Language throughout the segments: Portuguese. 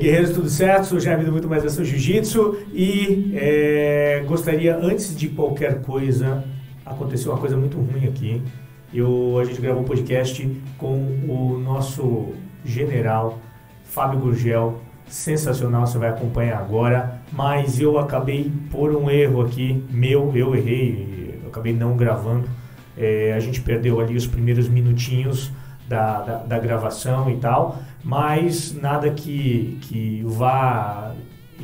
guerreiros, tudo certo? Sou Jaime do Muito Mais Ação Jiu-Jitsu e é, gostaria, antes de qualquer coisa, aconteceu uma coisa muito ruim aqui. Eu, a gente gravou um podcast com o nosso general Fábio Gurgel, sensacional, você vai acompanhar agora, mas eu acabei por um erro aqui, meu, eu errei, eu acabei não gravando. É, a gente perdeu ali os primeiros minutinhos da, da, da gravação e tal, mas nada que, que vá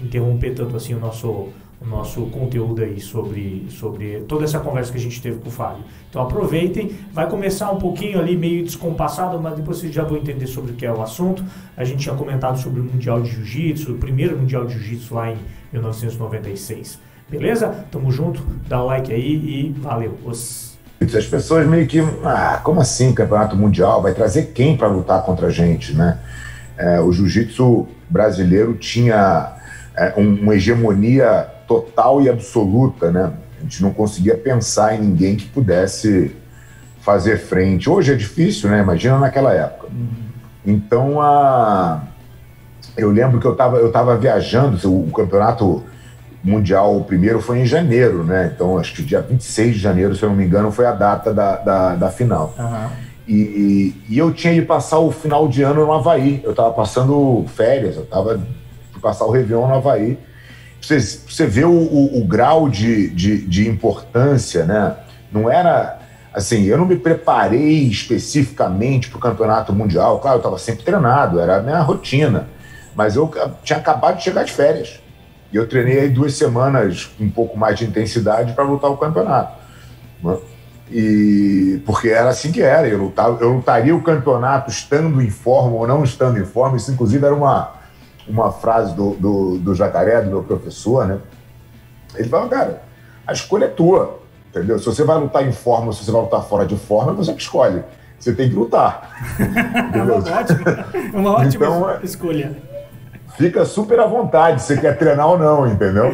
interromper tanto assim o nosso, o nosso conteúdo aí sobre, sobre toda essa conversa que a gente teve com o Fábio. Então aproveitem, vai começar um pouquinho ali meio descompassado, mas depois vocês já vão entender sobre o que é o assunto. A gente tinha comentado sobre o Mundial de Jiu-Jitsu, o primeiro Mundial de Jiu-Jitsu lá em 1996. Beleza? Tamo junto, dá o like aí e valeu. Os... As pessoas meio que, ah, como assim campeonato mundial? Vai trazer quem para lutar contra a gente, né? É, o jiu-jitsu brasileiro tinha é, uma hegemonia total e absoluta, né? A gente não conseguia pensar em ninguém que pudesse fazer frente. Hoje é difícil, né? Imagina naquela época. Então, a... eu lembro que eu estava eu tava viajando, o campeonato Mundial, o primeiro foi em janeiro, né? Então, acho que dia 26 de janeiro, se eu não me engano, foi a data da, da, da final. Uhum. E, e, e, eu tinha ido passar o final de ano no Havaí. Eu estava passando férias, eu estava passar o Réveillon no Havaí. Você, você vê o, o, o grau de, de, de, importância, né? Não era assim, eu não me preparei especificamente para o campeonato mundial. Claro, eu estava sempre treinado, era a minha rotina. Mas eu tinha acabado de chegar de férias. E eu treinei aí duas semanas com um pouco mais de intensidade para lutar o campeonato. Né? E porque era assim que era, eu, lutava, eu lutaria o campeonato estando em forma ou não estando em forma. Isso, inclusive, era uma, uma frase do, do, do Jacaré, do meu professor, né? Ele falava, cara, a escolha é tua, entendeu? Se você vai lutar em forma ou se você vai lutar fora de forma, você que escolhe. Você tem que lutar. é uma ótima, uma ótima então, escolha fica super à vontade se quer treinar ou não, entendeu?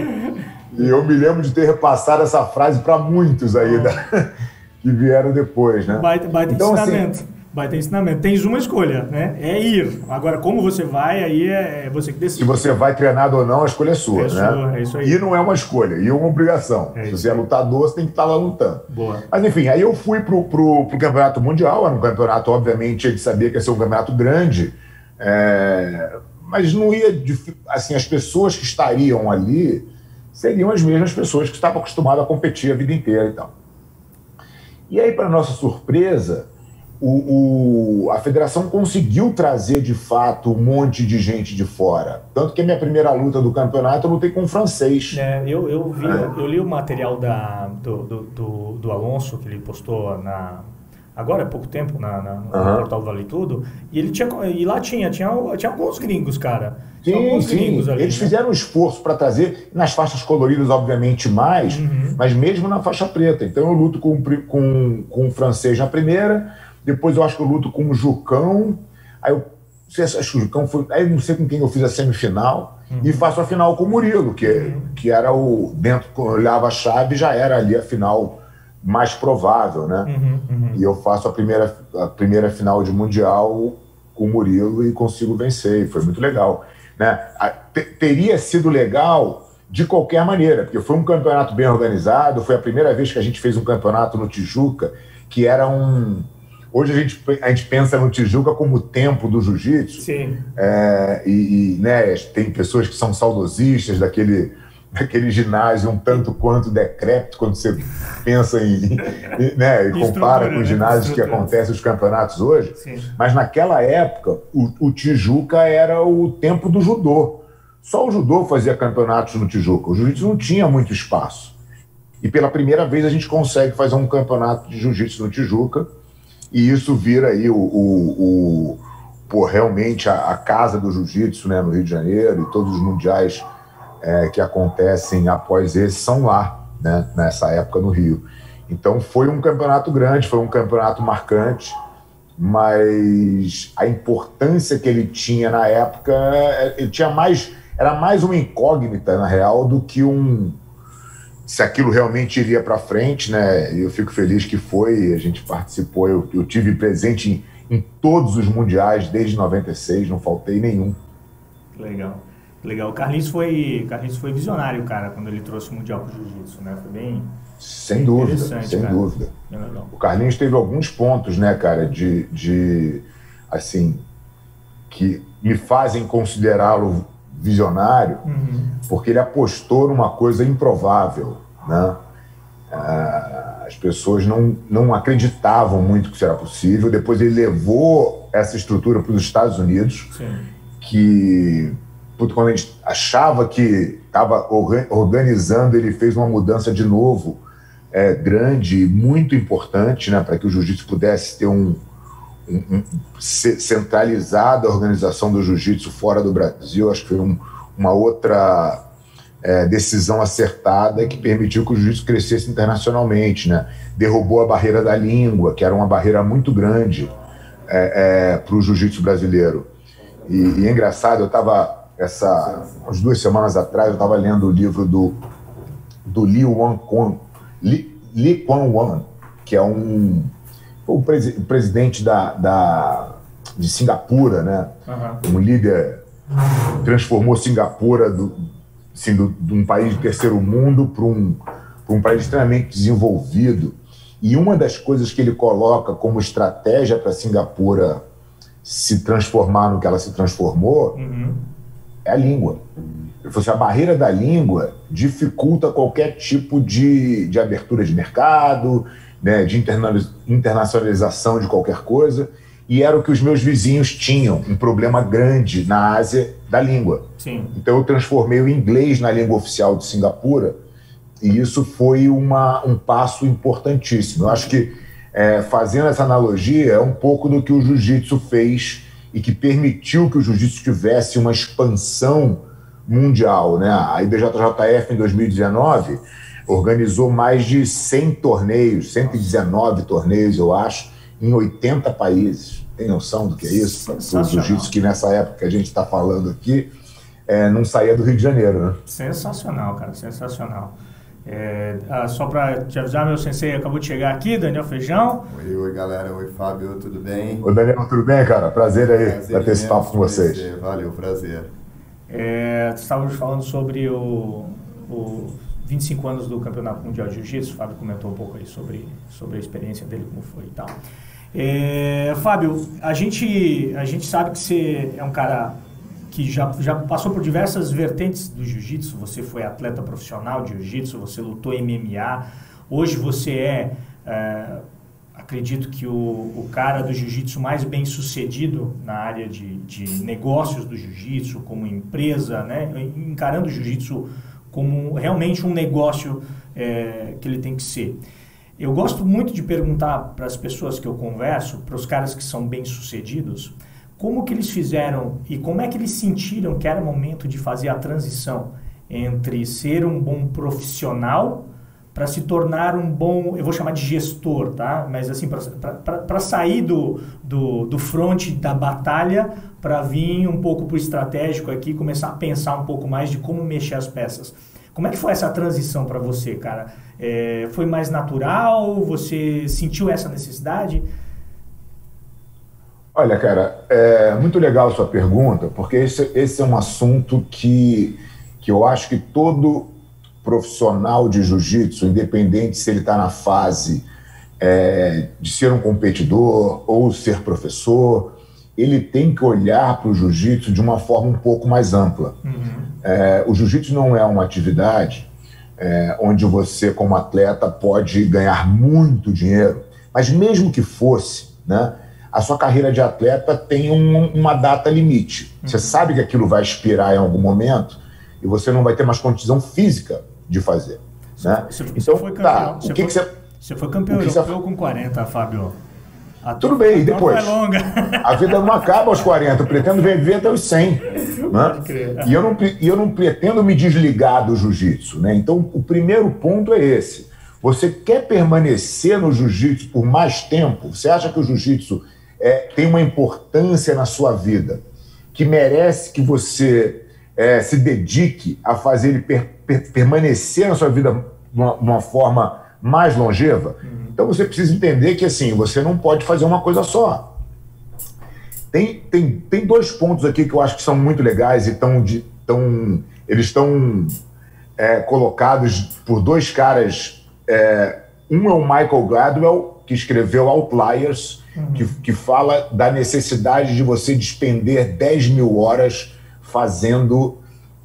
E eu me lembro de ter repassado essa frase para muitos aí da, que vieram depois, né? Baita, baita então, assim, ensinamento. Assim, baita ensinamento. Tens uma escolha, né? É ir. Agora, como você vai, aí é, é você que decide. Se você vai treinado ou não, a escolha é sua, é né? Sua, é isso aí. Ir não é uma escolha, ir é uma obrigação. É Se você é lutador, você tem que estar lá lutando. Boa. Mas enfim, aí eu fui pro, pro, pro campeonato mundial, era um campeonato, obviamente, gente sabia que ia ser um campeonato grande. É, mas não ia. Assim, as pessoas que estariam ali seriam as mesmas pessoas que estavam acostumadas a competir a vida inteira e tal. E aí, para nossa surpresa, o, o, a federação conseguiu trazer de fato um monte de gente de fora. Tanto que a minha primeira luta do campeonato eu lutei com um francês. É, eu, eu, vi, é. eu li o material da, do, do, do, do Alonso, que ele postou na, agora há pouco tempo na, na, no uhum. portal Vale Tudo, e ele tinha e lá tinha tinha, tinha alguns gringos, cara. Sim, alguns sim. Gringos ali, Eles né? fizeram um esforço para trazer nas faixas coloridas, obviamente mais, uhum. mas mesmo na faixa preta. Então eu luto com com com o francês na primeira, depois eu acho que eu luto com o Jucão, aí eu acho que o Jucão foi, aí não sei com quem eu fiz a semifinal. Uhum. E faço a final com o Murilo, que, uhum. que era o. Dentro, olhava a chave, já era ali a final mais provável, né? Uhum, uhum. E eu faço a primeira, a primeira final de Mundial com o Murilo e consigo vencer. E foi muito legal. Né? Teria sido legal de qualquer maneira, porque foi um campeonato bem organizado, foi a primeira vez que a gente fez um campeonato no Tijuca, que era um. Hoje a gente, a gente pensa no Tijuca como o tempo do jiu-jitsu. Sim. É, e, e né, tem pessoas que são saudosistas daquele aquele ginásio um tanto quanto decrépito quando você pensa em, né, e compara com os né? ginásios que acontecem os campeonatos hoje. Sim. Mas naquela época, o, o, Tijuca era o tempo do judô. Só o judô fazia campeonatos no Tijuca. O jiu-jitsu não tinha muito espaço. E pela primeira vez a gente consegue fazer um campeonato de jiu-jitsu no Tijuca. E isso vira aí o, o, o pô, realmente a, a casa do jiu-jitsu né, no Rio de Janeiro e todos os mundiais é, que acontecem após esse são lá, né, nessa época no Rio. Então foi um campeonato grande, foi um campeonato marcante, mas a importância que ele tinha na época, é, ele tinha mais, era mais uma incógnita na real do que um se aquilo realmente iria para frente, né? Eu fico feliz que foi, a gente participou, eu, eu tive presente em, em todos os mundiais desde 96, não faltei nenhum. Legal. Legal. O Carlinhos foi, Carlinhos foi visionário, cara, quando ele trouxe o Mundial pro Jiu-Jitsu, né? Foi bem. Sem dúvida, sem cara. dúvida. O Carlinhos teve alguns pontos, né, cara, de, de assim, que me fazem considerá-lo visionário, uhum. porque ele apostou numa coisa improvável, né? Ah, as pessoas não, não acreditavam muito que isso era possível. Depois ele levou essa estrutura para os Estados Unidos, Sim. que quando a gente achava que estava organizando, ele fez uma mudança de novo é, grande, muito importante, né, para que o jiu-jitsu pudesse ter um, um, um, centralizada a organização do jiu-jitsu fora do Brasil. Acho que foi um, uma outra é, decisão acertada que permitiu que o jiu-jitsu crescesse internacionalmente. Né? Derrubou a barreira da língua, que era uma barreira muito grande é, é, para o jiu-jitsu brasileiro. E, e, é engraçado, eu estava essa umas duas semanas atrás eu estava lendo o livro do do Li Wan Kwon, Li, Li Kuan Wan, que é um o, presi, presidente da, da, de Singapura, né? Uhum. Um líder transformou Singapura do, assim, do, de um país de terceiro mundo para um, um país extremamente desenvolvido. E uma das coisas que ele coloca como estratégia para Singapura se transformar no que ela se transformou uhum é a língua. Ele falou assim, a barreira da língua dificulta qualquer tipo de, de abertura de mercado, né, de internacionalização de qualquer coisa, e era o que os meus vizinhos tinham, um problema grande na Ásia da língua. Sim. Então eu transformei o inglês na língua oficial de Singapura, e isso foi uma, um passo importantíssimo. Eu acho que, é, fazendo essa analogia, é um pouco do que o jiu-jitsu fez e que permitiu que o jiu-jitsu tivesse uma expansão mundial. Né? A IBJJF, em 2019, organizou mais de 100 torneios, 119 torneios, eu acho, em 80 países. Tem noção do que é isso? O jiu-jitsu que nessa época que a gente está falando aqui é, não saía do Rio de Janeiro, né? Sensacional, cara, sensacional. É, ah, só para te avisar, meu sensei acabou de chegar aqui, Daniel Feijão. Oi, oi galera, oi Fábio, tudo bem? Oi Daniel, tudo bem, cara? Prazer aí bater esse papo com vocês. Prazer, valeu, prazer. É, estávamos falando sobre o, o 25 anos do Campeonato Mundial de Jiu-Jitsu, o Fábio comentou um pouco aí sobre, sobre a experiência dele, como foi e tal. É, Fábio, a gente, a gente sabe que você é um cara que já, já passou por diversas vertentes do jiu-jitsu. Você foi atleta profissional de jiu-jitsu, você lutou MMA. Hoje você é, é acredito que o, o cara do jiu-jitsu mais bem sucedido na área de, de negócios do jiu-jitsu, como empresa, né? encarando o jiu-jitsu como realmente um negócio é, que ele tem que ser. Eu gosto muito de perguntar para as pessoas que eu converso, para os caras que são bem sucedidos, como que eles fizeram e como é que eles sentiram que era momento de fazer a transição entre ser um bom profissional para se tornar um bom, eu vou chamar de gestor, tá? Mas assim, para sair do, do, do fronte da batalha para vir um pouco para o estratégico aqui, começar a pensar um pouco mais de como mexer as peças. Como é que foi essa transição para você, cara? É, foi mais natural? Você sentiu essa necessidade? Olha, cara, é muito legal a sua pergunta, porque esse, esse é um assunto que, que eu acho que todo profissional de jiu-jitsu, independente se ele está na fase é, de ser um competidor ou ser professor, ele tem que olhar para o jiu-jitsu de uma forma um pouco mais ampla. Uhum. É, o jiu-jitsu não é uma atividade é, onde você, como atleta, pode ganhar muito dinheiro, mas mesmo que fosse, né? A sua carreira de atleta tem um, uma data limite. Você uhum. sabe que aquilo vai expirar em algum momento e você não vai ter mais condição física de fazer. Né? Você, então, foi campeão, tá, o que, foi, que você... Você foi campeão que europeu você... com 40, Fábio. A Tudo bem, e depois? A vida não acaba aos 40, eu pretendo viver até os 100. Né? E, eu não, e eu não pretendo me desligar do jiu-jitsu. Né? Então, o primeiro ponto é esse. Você quer permanecer no jiu-jitsu por mais tempo? Você acha que o jiu-jitsu é, tem uma importância na sua vida que merece que você é, se dedique a fazer ele per, per, permanecer na sua vida de uma, uma forma mais longeva, uhum. então você precisa entender que assim você não pode fazer uma coisa só. Tem, tem, tem dois pontos aqui que eu acho que são muito legais e tão, de, tão, eles estão é, colocados por dois caras. É, um é o Michael Gladwell, que escreveu Outliers, uhum. que, que fala da necessidade de você despender 10 mil horas fazendo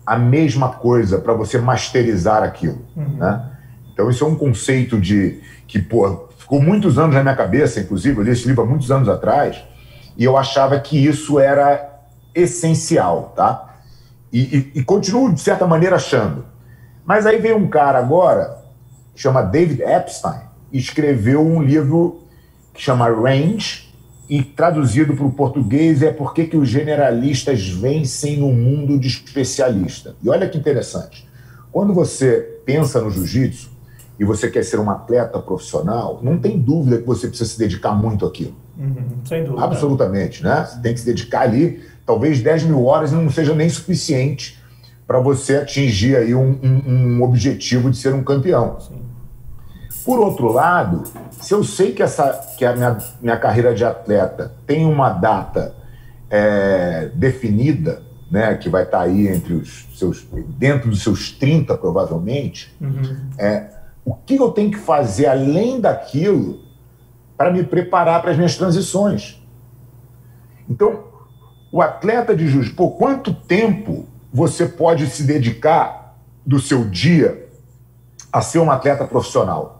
a mesma coisa para você masterizar aquilo. Uhum. Né? Então, isso é um conceito de que pô, ficou muitos anos na minha cabeça, inclusive, eu li esse livro há muitos anos atrás, e eu achava que isso era essencial, tá? E, e, e continuo, de certa maneira, achando. Mas aí veio um cara agora, chama David Epstein, escreveu um livro que chama Range, e traduzido para o português é Por que, que os generalistas vencem no mundo de especialista. E olha que interessante. Quando você pensa no jiu-jitsu e você quer ser um atleta profissional, não tem dúvida que você precisa se dedicar muito àquilo. Uhum, sem dúvida. Absolutamente, né? Você tem que se dedicar ali, talvez 10 mil horas não seja nem suficiente para você atingir aí um, um, um, objetivo de ser um campeão. Sim. Por outro lado, se eu sei que, essa, que a minha, minha carreira de atleta tem uma data é, definida, né, que vai estar tá aí entre os seus, dentro dos seus 30, provavelmente, uhum. é, o que eu tenho que fazer além daquilo para me preparar para as minhas transições? Então, o atleta de jiu-jitsu, por quanto tempo você pode se dedicar do seu dia a ser um atleta profissional?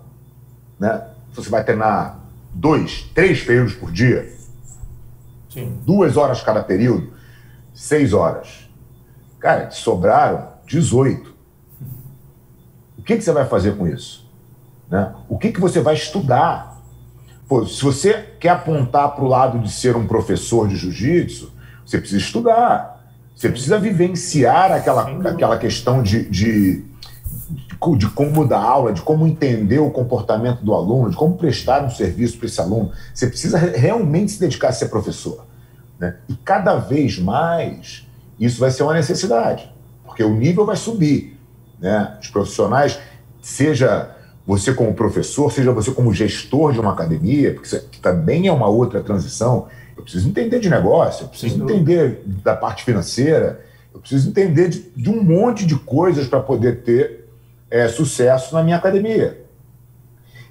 Né? Você vai treinar dois, três períodos por dia, Sim. duas horas cada período, seis horas. Cara, te sobraram 18. O que, que você vai fazer com isso? Né? O que, que você vai estudar? Pô, se você quer apontar para o lado de ser um professor de jiu-jitsu, você precisa estudar. Você precisa vivenciar aquela, aquela questão de, de de como dar aula, de como entender o comportamento do aluno, de como prestar um serviço para esse aluno. Você precisa realmente se dedicar a ser professor. Né? E cada vez mais isso vai ser uma necessidade, porque o nível vai subir. Né? Os profissionais, seja você como professor, seja você como gestor de uma academia, porque isso também é uma outra transição. Eu preciso entender de negócio, eu preciso entender da parte financeira, eu preciso entender de, de um monte de coisas para poder ter é, sucesso na minha academia.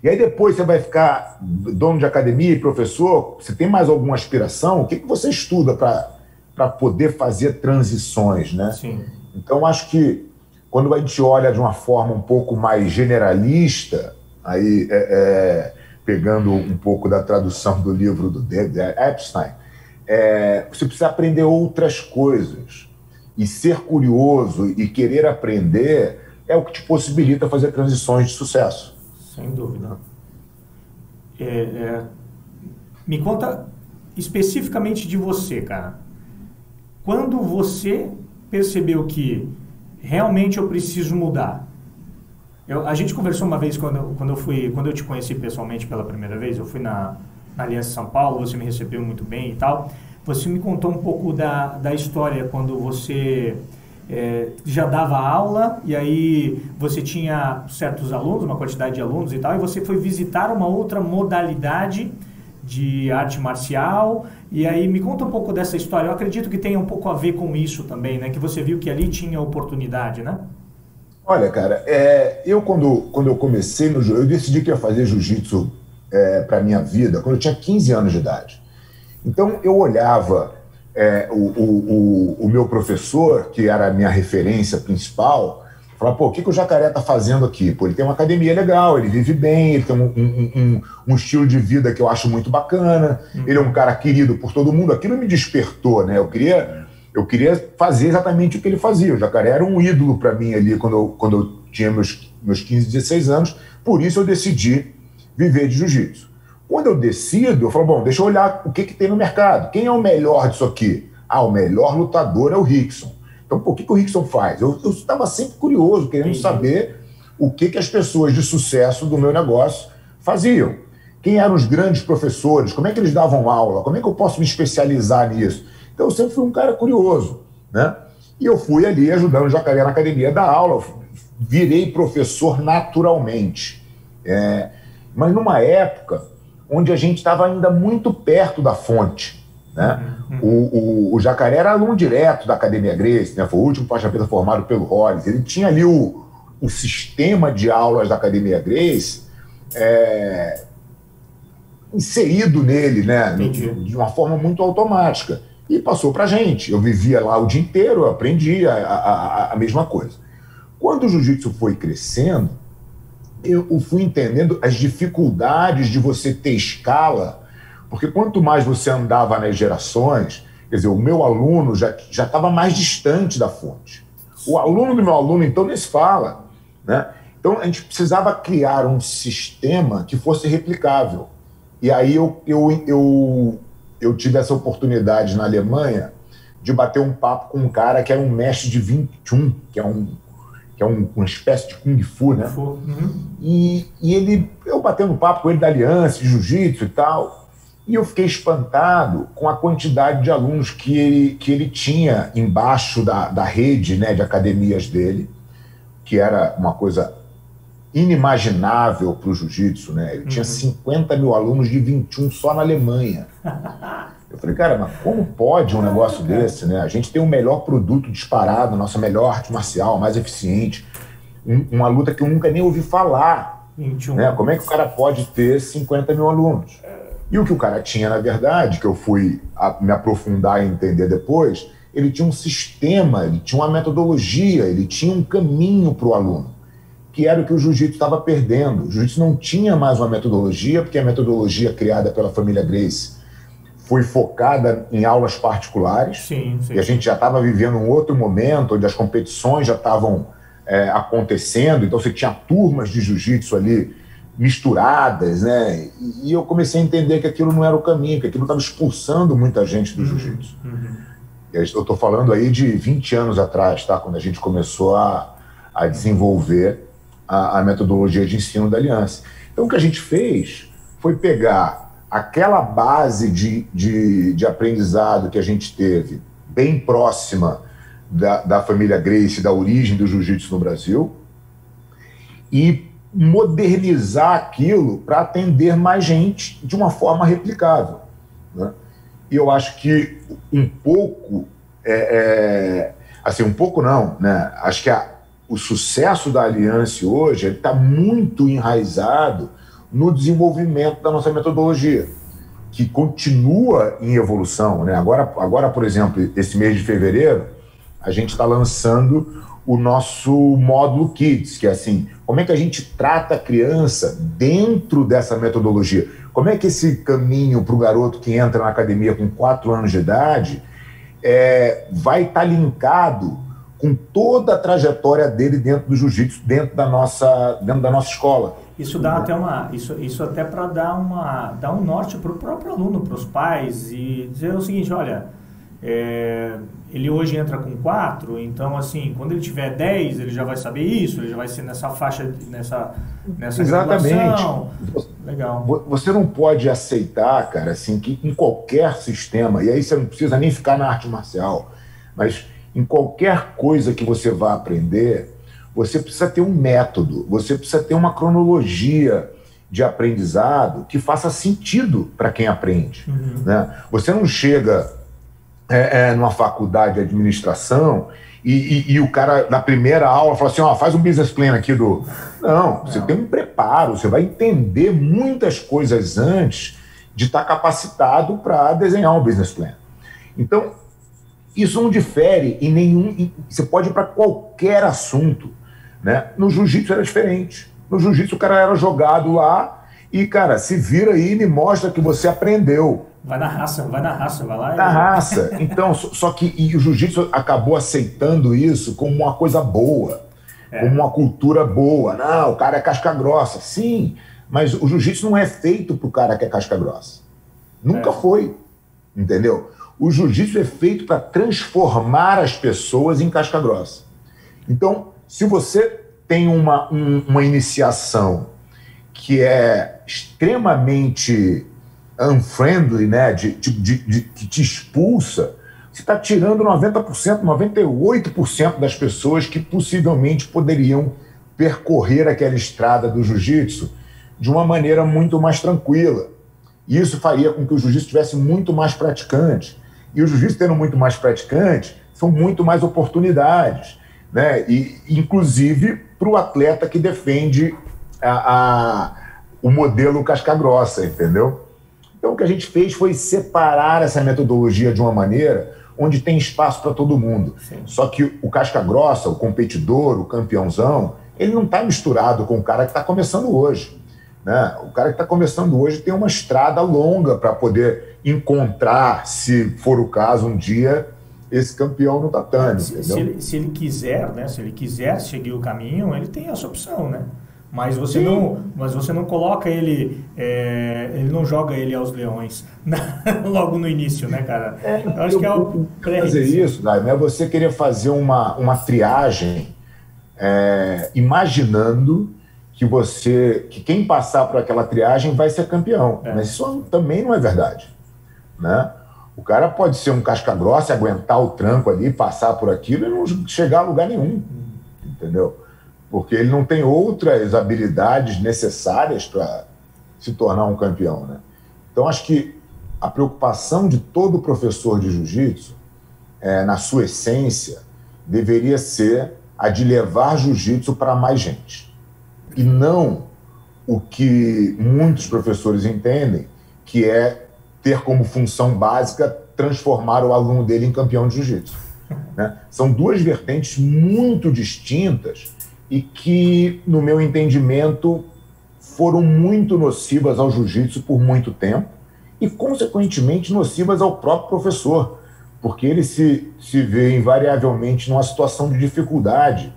E aí depois você vai ficar dono de academia e professor, você tem mais alguma aspiração? O que, que você estuda para poder fazer transições, né? Sim. Então, acho que quando a gente olha de uma forma um pouco mais generalista, aí é, é, pegando um pouco da tradução do livro do David Epstein, é, você precisa aprender outras coisas. E ser curioso e querer aprender é o que te possibilita fazer transições de sucesso. Sem dúvida. É, é... Me conta especificamente de você, cara. Quando você percebeu que realmente eu preciso mudar? Eu, a gente conversou uma vez quando, quando eu fui, quando eu te conheci pessoalmente pela primeira vez. Eu fui na, na Aliança São Paulo, você me recebeu muito bem e tal. Você me contou um pouco da, da história quando você é, já dava aula e aí você tinha certos alunos, uma quantidade de alunos e tal, e você foi visitar uma outra modalidade de arte marcial. E aí me conta um pouco dessa história. Eu acredito que tenha um pouco a ver com isso também, né? Que você viu que ali tinha oportunidade, né? Olha, cara, é, eu quando, quando eu comecei no eu decidi que ia fazer jiu-jitsu é, para minha vida quando eu tinha 15 anos de idade. Então eu olhava é, o, o, o, meu professor, que era a minha referência principal, falava, pô, o que, que o Jacaré está fazendo aqui? Pô, ele tem uma academia legal, ele vive bem, ele tem um, um, um, um estilo de vida que eu acho muito bacana, uhum. ele é um cara querido por todo mundo. Aquilo me despertou, né? Eu queria, eu queria fazer exatamente o que ele fazia. O Jacaré era um ídolo para mim ali quando eu, quando eu tinha meus, meus 15, 16 anos, por isso eu decidi viver de jiu-jitsu. Quando eu decido, eu falo, bom, deixa eu olhar o que, que tem no mercado. Quem é o melhor disso aqui? Ah, o melhor lutador é o Rickson. Então, por que, que o Rickson faz? Eu estava sempre curioso, querendo Sim. saber o que, que as pessoas de sucesso do meu negócio faziam. Quem eram os grandes professores? Como é que eles davam aula? Como é que eu posso me especializar nisso? Então, eu sempre fui um cara curioso, né? E eu fui ali ajudando o Jacaré na academia da aula, virei professor naturalmente. É, mas numa época onde a gente estava ainda muito perto da fonte. Né? Uhum. O, o, o, Jacaré era aluno direto da Academia Grace, né? foi o último faixa preta formado pelo Hollis. Ele tinha ali o, o sistema de aulas da Academia Grace é, inserido nele, né? de uma forma muito automática. E passou para gente. Eu vivia lá o dia inteiro, eu aprendia a, a, a mesma coisa. Quando o jiu-jitsu foi crescendo, eu fui entendendo as dificuldades de você ter escala, porque quanto mais você andava nas gerações, quer dizer, o meu aluno já estava mais distante da fonte. O aluno do meu aluno, então, nem se fala. Né? Então, a gente precisava criar um sistema que fosse replicável. E aí eu, eu, eu, eu tive essa oportunidade na Alemanha de bater um papo com um cara que era um mestre de 21, que é um que é um, uma espécie de Kung Fu, né? Uhum. E, e ele, eu batendo papo com ele da aliança, de jiu-jitsu e tal, e eu fiquei espantado com a quantidade de alunos que ele, que ele tinha embaixo da, da rede né, de academias dele, que era uma coisa inimaginável para o jiu-jitsu, né? Ele uhum. tinha 50 mil alunos de 21 só na Alemanha. Eu falei, cara, mas como pode um negócio desse, né? A gente tem o melhor produto disparado, nossa melhor arte marcial, mais eficiente, um, uma luta que eu nunca nem ouvi falar. 21. Né? Como é que o cara pode ter 50 mil alunos? E o que o cara tinha, na verdade, que eu fui a, me aprofundar e entender depois, ele tinha um sistema, ele tinha uma metodologia, ele tinha um caminho para o aluno, que era o que o jiu-jitsu estava perdendo. O jiu-jitsu não tinha mais uma metodologia, porque a metodologia criada pela família Grace foi focada em aulas particulares. Sim, sim. E a gente já estava vivendo um outro momento onde as competições já estavam é, acontecendo, então você tinha turmas de jiu-jitsu ali misturadas, né? E eu comecei a entender que aquilo não era o caminho, que aquilo estava expulsando muita gente do uhum, jiu-jitsu. Uhum. Eu estou falando aí de 20 anos atrás, tá? Quando a gente começou a, a desenvolver a, a metodologia de ensino da Aliança. Então, o que a gente fez foi pegar aquela base de, de, de aprendizado que a gente teve, bem próxima da, da família Grace, da origem do jiu-jitsu no Brasil, e modernizar aquilo para atender mais gente de uma forma replicável. Né? E eu acho que um pouco, é, é, assim, um pouco não, né? acho que a, o sucesso da Aliança hoje está muito enraizado no desenvolvimento da nossa metodologia, que continua em evolução. Né? Agora, agora, por exemplo, esse mês de fevereiro, a gente está lançando o nosso módulo Kids, que é assim, como é que a gente trata a criança dentro dessa metodologia? Como é que esse caminho para o garoto que entra na academia com 4 anos de idade é, vai estar tá linkado com toda a trajetória dele dentro do jiu-jitsu, dentro da nossa, dentro da nossa escola. Isso dá até uma, isso, isso até para dar uma, dar um norte para o próprio aluno, para os pais e dizer o seguinte, olha, é, ele hoje entra com 4, então assim, quando ele tiver 10, ele já vai saber isso, ele já vai ser nessa faixa, nessa, nessa Exatamente. Legal. Você não pode aceitar, cara, assim, que em qualquer sistema, e aí você não precisa nem ficar na arte marcial, mas em qualquer coisa que você vá aprender, você precisa ter um método, você precisa ter uma cronologia de aprendizado que faça sentido para quem aprende. Uhum. Né? Você não chega é, é, numa faculdade de administração e, e, e, o cara, na primeira aula, fala assim: ó, faz um business plan aqui do. Não, você não. tem um preparo, você vai entender muitas coisas antes de estar tá capacitado para desenhar um business plan. Então, isso não difere em nenhum. Você pode ir para qualquer assunto. Né? No jiu-jitsu era diferente. No jiu-jitsu o cara era jogado lá e, cara, se vira aí e me mostra que você aprendeu. Vai na raça, vai na raça, vai lá. Na e... raça. Então, só que o jiu-jitsu acabou aceitando isso como uma coisa boa, é. como uma cultura boa. Não, o cara é casca grossa. Sim, mas o jiu-jitsu não é feito para o cara que é casca grossa. Nunca é. foi. Entendeu? O jiu-jitsu é feito para transformar as pessoas em casca grossa. Então, se você tem uma, um, uma iniciação que é extremamente unfriendly, né, de, de, de, de que te expulsa, você está tirando 90%, 98% das pessoas que possivelmente poderiam percorrer aquela estrada do jiu-jitsu de uma maneira muito mais tranquila. E isso faria com que o jiu-jitsu tivesse muito mais praticantes. E o jiu-jitsu tendo muito mais praticantes, são muito mais oportunidades. Né? E, inclusive para o atleta que defende a, a, o modelo casca-grossa, entendeu? Então, o que a gente fez foi separar essa metodologia de uma maneira onde tem espaço para todo mundo. Sim. Só que o casca-grossa, o competidor, o campeãozão, ele não está misturado com o cara que está começando hoje. Né? O cara que está começando hoje tem uma estrada longa para poder encontrar, se for o caso, um dia esse campeão no tatame. Se, se, ele, se ele quiser, né? Se ele quiser seguir o caminho, ele tem essa opção, né? Mas você não, mas você não coloca ele, é, ele não joga ele aos leões logo no início, né, cara? É, eu acho eu, que é o pré fazer isso, Daime, é você querer fazer uma, uma triagem é, imaginando que você, que quem passar por aquela triagem vai ser campeão. É. Mas isso também não é verdade, né? O cara pode ser um casca grossa, aguentar o tranco ali, passar por aquilo e não chegar a lugar nenhum, entendeu? Porque ele não tem outras habilidades necessárias para se tornar um campeão, né? Então acho que a preocupação de todo professor de jiu-jitsu, é, na sua essência, deveria ser a de levar jiu-jitsu para mais gente. E não o que muitos professores entendem, que é ter como função básica transformar o aluno dele em campeão de jiu-jitsu. Né? São duas vertentes muito distintas e que, no meu entendimento, foram muito nocivas ao jiu-jitsu por muito tempo e, consequentemente, nocivas ao próprio professor, porque ele se, se vê invariavelmente numa situação de dificuldade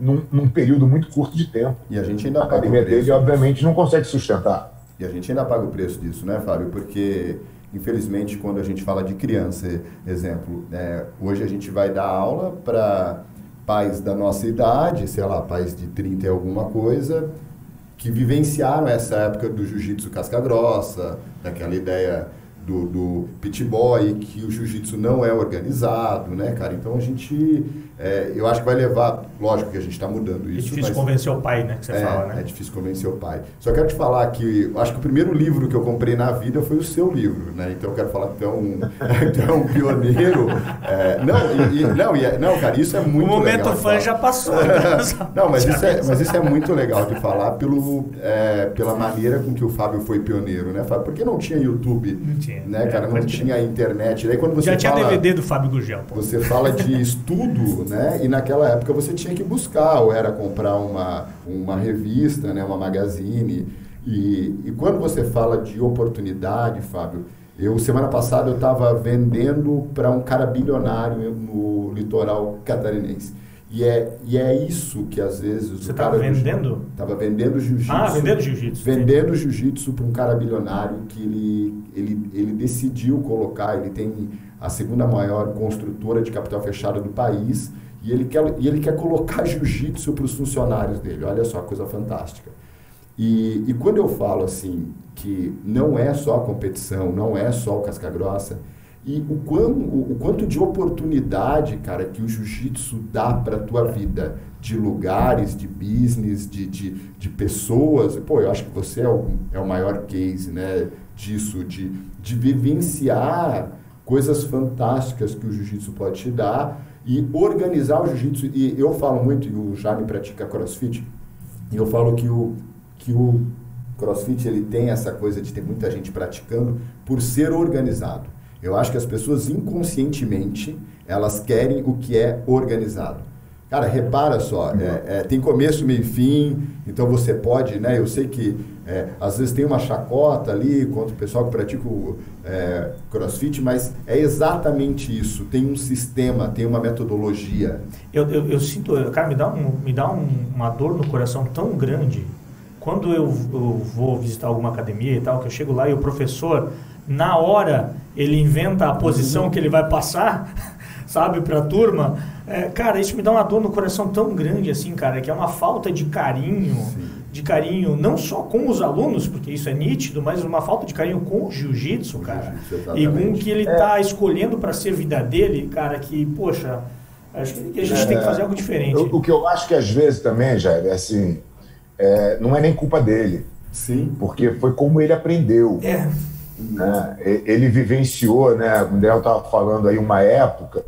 num, num período muito curto de tempo. E a gente ainda a academia dele, obviamente, não consegue sustentar. E a gente ainda paga o preço disso, né, Fábio? Porque, infelizmente, quando a gente fala de criança, exemplo, é, hoje a gente vai dar aula para pais da nossa idade, sei lá, pais de 30 e alguma coisa, que vivenciaram essa época do jiu-jitsu casca-grossa, daquela ideia do, do pit boy, que o jiu-jitsu não é organizado, né, cara? Então a gente, é, eu acho que vai levar, lógico que a gente está mudando isso. É difícil mas, convencer o pai, né, que você é, fala, né? É difícil convencer o pai. Só quero te falar que, acho que o primeiro livro que eu comprei na vida foi o seu livro, né? Então eu quero falar que tu é um, tu é um pioneiro. É, não, e, não, e, é, não, cara, isso é muito legal. O momento legal fã já passou. não, mas isso, é, mas isso é muito legal de falar pelo, é, pela maneira com que o Fábio foi pioneiro, né, Fábio? Porque não tinha YouTube, não tinha, né, cara? Não tinha internet. Daí quando você Já tinha fala, DVD do Fábio Gugel. Pô. Você fala de estudo, né? E naquela época você tinha que buscar, ou era comprar uma, uma revista, né? uma magazine. E, e quando você fala de oportunidade, Fábio, eu semana passada eu estava vendendo para um cara bilionário no litoral catarinense. E é, e é isso que às vezes. Você estava vendendo? Estava vendendo jiu-jitsu. Ah, vendendo jiu-jitsu. Vendendo jiu-jitsu para um cara bilionário que ele, ele, ele decidiu colocar, ele tem a segunda maior construtora de capital fechado do país e ele quer, e ele quer colocar jiu-jitsu para os funcionários dele. Olha só, coisa fantástica. E, e quando eu falo assim, que não é só a competição, não é só o casca-grossa e o, quão, o, o, quanto de oportunidade, cara, que o jiu-jitsu dá para a tua vida, de lugares, de business, de, de, de pessoas. Pô, eu acho que você é o, é o maior case né, disso, de, de vivenciar coisas fantásticas que o jiu-jitsu pode te dar e organizar o jiu-jitsu. E eu falo muito, e o Jaime pratica crossfit, e eu falo que o, que o crossfit ele tem essa coisa de ter muita gente praticando por ser organizado. Eu acho que as pessoas inconscientemente elas querem o que é organizado. Cara, repara só, é, é, tem começo, meio e fim, então você pode, né? Eu sei que é, às vezes tem uma chacota ali contra o pessoal que pratica o é, crossfit, mas é exatamente isso. Tem um sistema, tem uma metodologia. Eu, eu, eu sinto, cara, me dá, um, me dá um, uma dor no coração tão grande quando eu, eu vou visitar alguma academia e tal, que eu chego lá e o professor na hora ele inventa a posição que ele vai passar, sabe, para a turma. É, cara, isso me dá uma dor no coração tão grande assim, cara, que é uma falta de carinho, Sim. de carinho não só com os alunos, porque isso é nítido, mas uma falta de carinho com o jiu-jitsu, cara. Jiu e com o que ele está é. escolhendo para ser vida dele, cara, que, poxa, acho que a gente é, tem que fazer algo diferente. O, o, que eu acho que às vezes também, Jair, é assim, é, não é nem culpa dele. Sim. Porque foi como ele aprendeu. É. Né? Ele vivenciou, né? O Daniel estava falando aí uma época,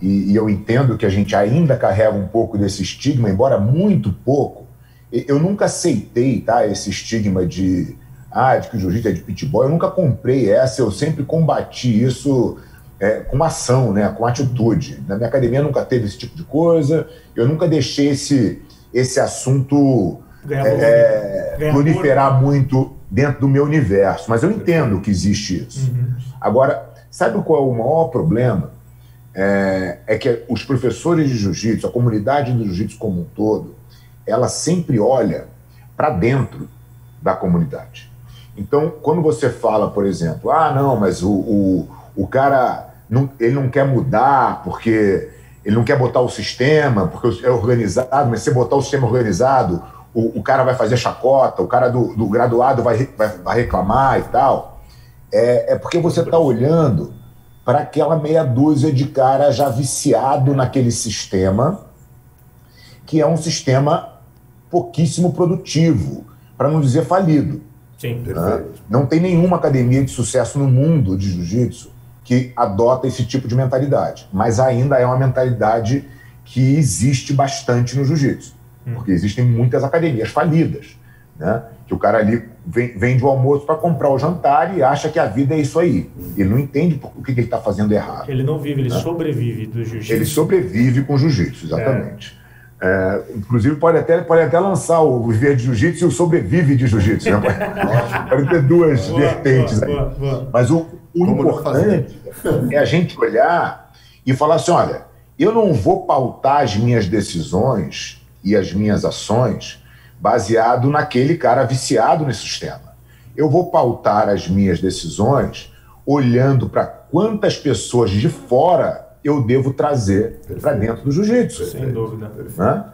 e, e, eu entendo que a gente ainda carrega um pouco desse estigma, embora muito pouco. Eu nunca aceitei tá, esse estigma de, ah, de que o jiu-jitsu é de pitbull. Eu nunca comprei essa, eu sempre combati isso é, com ação, né, com atitude. Na minha academia nunca teve esse tipo de coisa, eu nunca deixei esse, esse assunto é, proliferar muito dentro do meu universo, mas eu entendo que existe isso. Uhum. Agora, sabe qual é o maior problema? É, é que os professores de jiu-jitsu, a comunidade do jiu-jitsu como um todo, ela sempre olha para dentro da comunidade. Então, quando você fala, por exemplo, ah, não, mas o, o, o cara não, ele não quer mudar porque ele não quer botar o sistema, porque é organizado, mas se botar o sistema organizado, o, o cara vai fazer chacota, o cara do, do graduado vai, vai, vai, reclamar e tal. É, é porque você está olhando para aquela meia dúzia de cara já viciado naquele sistema, que é um sistema pouquíssimo produtivo, para não dizer falido. Sim, né? Não tem nenhuma academia de sucesso no mundo de jiu-jitsu que adota esse tipo de mentalidade, mas ainda é uma mentalidade que existe bastante no jiu-jitsu. Porque existem muitas academias falidas, né? Que o cara ali vem, vende o almoço para comprar o jantar e acha que a vida é isso aí. Ele não entende o que, que ele está fazendo errado. Ele não vive, ele né? sobrevive do jiu-jitsu. Ele sobrevive com jiu-jitsu, exatamente. É. É, inclusive, pode até, pode até lançar o Viver de Jiu-Jitsu e o Sobrevive de Jiu-Jitsu. Né? pode ter duas boa, vertentes boa, aí. Boa, Mas o, o importante é a gente olhar e falar assim: olha, eu não vou pautar as minhas decisões e as minhas ações baseado naquele cara viciado nesse sistema. Eu vou pautar as minhas decisões olhando para quantas pessoas de fora eu devo trazer para dentro do jiu-jitsu. Sem dúvida. Né?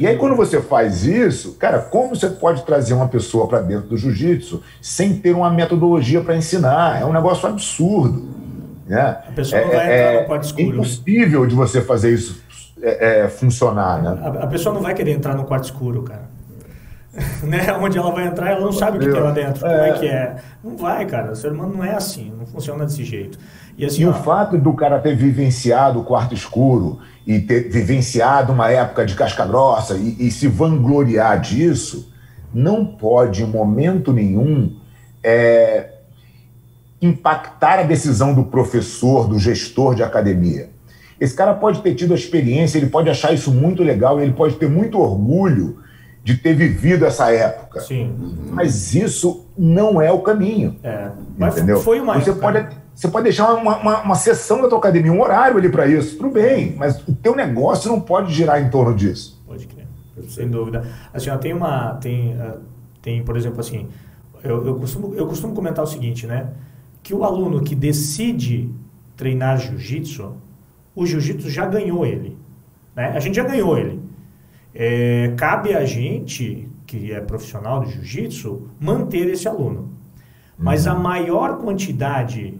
E aí, quando você faz isso, cara, como você pode trazer uma pessoa para dentro do jiu-jitsu sem ter uma metodologia para ensinar? É um negócio absurdo. Né? A pessoa não é, vai entrar é, no quarto escuro. É impossível de você fazer isso é, é, funcionar, né? A, a, pessoa não vai querer entrar no quarto escuro, cara. né? Onde ela vai entrar, ela não sabe o que tem lá dentro, como é. é que é. Não vai, cara. O ser humano não é assim, não funciona desse jeito. E, assim, e ó, o fato do cara ter vivenciado o quarto escuro e ter vivenciado uma época de casca grossa e, e se vangloriar disso, não pode, em momento nenhum, é, impactar a decisão do professor, do gestor de academia. Esse cara pode ter tido a experiência, ele pode achar isso muito legal, ele pode ter muito orgulho de ter vivido essa época. Sim. Mas isso não é o caminho. É. Mas entendeu? foi uma você época. pode Você pode deixar uma, uma, uma sessão da tua academia, um horário ali para isso, tudo bem, mas o teu negócio não pode girar em torno disso. Pode crer, sem dúvida. Assim, ó, tem uma, tem, uh, tem, por exemplo, assim, eu, eu, costumo, eu costumo comentar o seguinte, né, que o aluno que decide treinar jiu-jitsu, o jiu-jitsu já ganhou ele. Né? A gente já ganhou ele. É, cabe a gente, que é profissional do jiu-jitsu, manter esse aluno. Mas uhum. a maior quantidade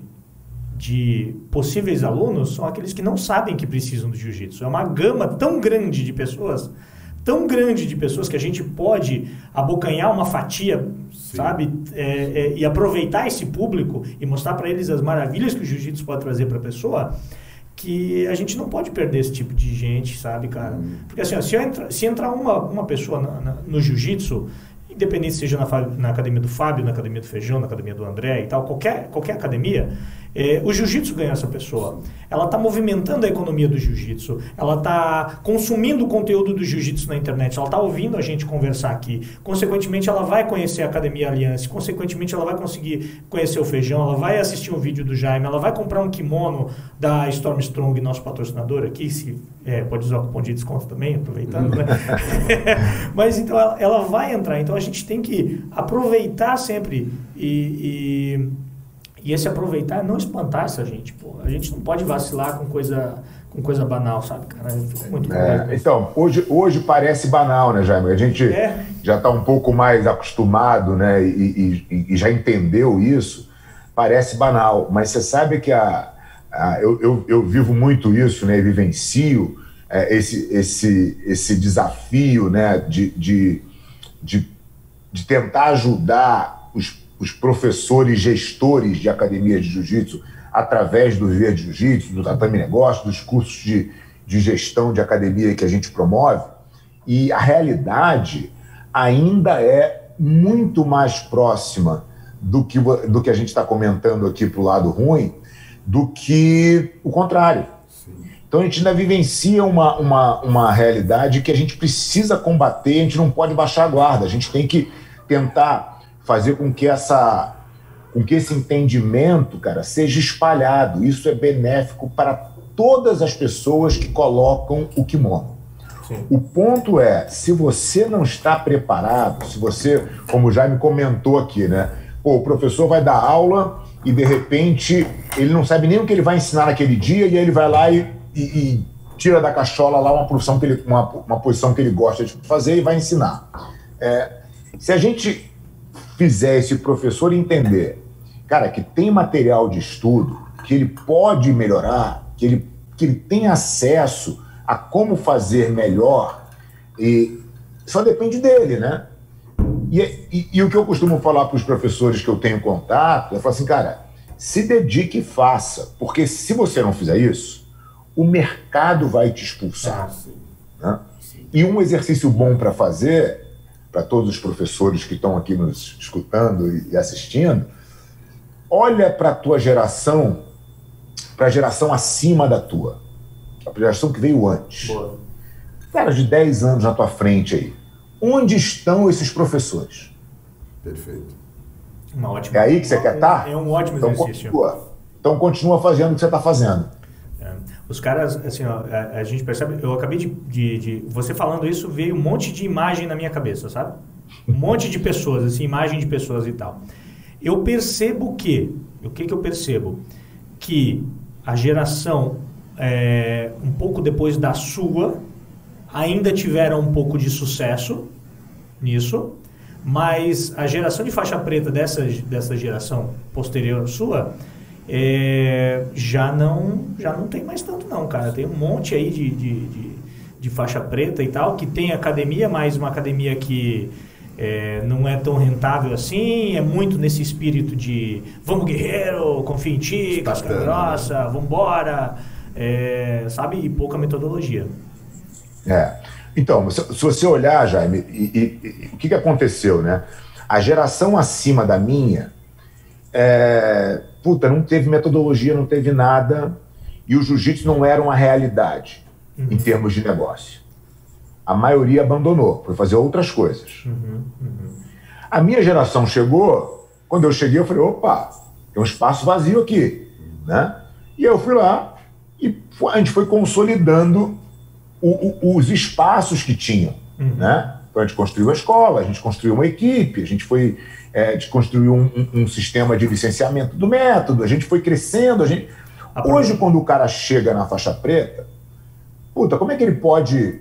de possíveis alunos são aqueles que não sabem que precisam do jiu-jitsu. É uma gama tão grande de pessoas, tão grande de pessoas que a gente pode abocanhar uma fatia, Sim. sabe? É, é, e aproveitar esse público e mostrar para eles as maravilhas que o jiu-jitsu pode trazer para a pessoa que a gente não pode perder esse tipo de gente, sabe, cara? Uhum. Porque assim, ó, se, entra, se entrar uma, uma pessoa na, na, no jiu-jitsu, independente seja na, na academia do Fábio, na academia do Feijão, na academia do André e tal, qualquer, qualquer academia, é, o jiu-jitsu ganha essa pessoa. Ela está movimentando a economia do jiu-jitsu, ela está consumindo o conteúdo do jiu-jitsu na internet, ela está ouvindo a gente conversar aqui. Consequentemente, ela vai conhecer a Academia Aliança, consequentemente, ela vai conseguir conhecer o Feijão, ela vai assistir um vídeo do Jaime, ela vai comprar um kimono da Stormstrong, nosso patrocinador aqui, se é, pode usar o cupom de desconto também, aproveitando, né? Mas então ela, ela, vai entrar. Então a gente tem que aproveitar sempre e, e e esse aproveitar é não espantar essa gente, pô. A gente não pode vacilar com coisa, com coisa banal, sabe, cara? muito é, Então, hoje, hoje parece banal, né, Jaime? A gente é. já está um pouco mais acostumado, né, e, e, e, já entendeu isso. Parece banal, mas você sabe que a, a eu, eu, eu, vivo muito isso, né, vivencio é, esse, esse, esse desafio, né, de, de, de, de tentar ajudar os os professores gestores de academias de jiu-jitsu através do Viver de Jiu-Jitsu, do Tatame Negócio, dos cursos de, de gestão de academia que a gente promove. E a realidade ainda é muito mais próxima do que, do que a gente está comentando aqui para o lado ruim do que o contrário. Então a gente ainda vivencia uma, uma, uma realidade que a gente precisa combater, a gente não pode baixar a guarda, a gente tem que tentar fazer com que essa com que esse entendimento, cara, seja espalhado. Isso é benéfico para todas as pessoas que colocam o kimono. Sim. O ponto é, se você não está preparado, se você, como o Jaime comentou aqui, né? Pô, o professor vai dar aula e de repente ele não sabe nem o que ele vai ensinar naquele dia e aí ele vai lá e, e, e tira da cachola lá uma posição que ele, uma, uma posição que ele gosta de fazer e vai ensinar. É, se a gente fizer esse professor entender, cara, que tem material de estudo, que ele pode melhorar, que ele, que ele tem acesso a como fazer melhor, e só depende dele, né? E, e, e o que eu costumo falar para os professores que eu tenho contato, é falar assim, cara, se dedique e faça, porque se você não fizer isso, o mercado vai te expulsar. Ah, né? E um exercício bom para fazer, para todos os professores que estão aqui nos escutando e assistindo, olha para a tua geração, para a geração acima da tua, a geração que veio antes. Boa. Cara de 10 anos na tua frente aí. Onde estão esses professores? Perfeito. Uma ótima. É aí que você quer estar? Tá? É um ótimo então, exercício. Continua. Então continua fazendo o que você está fazendo. Os caras, assim, ó, a, a, gente percebe. Eu acabei de, de, de, Você falando isso, veio um monte de imagem na minha cabeça, sabe? Um monte de pessoas, assim, imagem de pessoas e tal. Eu percebo que. O que, que eu percebo? Que a geração, é, um pouco depois da sua, ainda tiveram um pouco de sucesso nisso, mas a geração de faixa preta dessa, dessa geração posterior sua é, já não já não tem mais tanto não, cara. Tem um monte aí de, de, de, de faixa preta e tal, que tem academia, mas uma academia que é, não é tão rentável assim, é muito nesse espírito de vamos guerreiro, confia em ti, casca grossa, vambora, é, sabe? E pouca metodologia. É. Então, se, se você olhar, Jaime, e, e, e, o que, que aconteceu, né? A geração acima da minha, é, puta, não teve metodologia, não teve nada, e o jiu-jitsu não era uma realidade uhum. em termos de negócio. A maioria abandonou, foi fazer outras coisas. Uhum, uhum. A minha geração chegou, quando eu cheguei, eu falei: opa, tem um espaço vazio aqui. Né? E eu fui lá e a gente foi consolidando o, o, os espaços que tinham. Uhum. Né? Então a gente construiu a escola, a gente construiu uma equipe, a gente foi. É, um, um, um sistema de licenciamento do método, a gente foi crescendo. A gente... Hoje, quando o cara chega na faixa preta, puta, como é que ele pode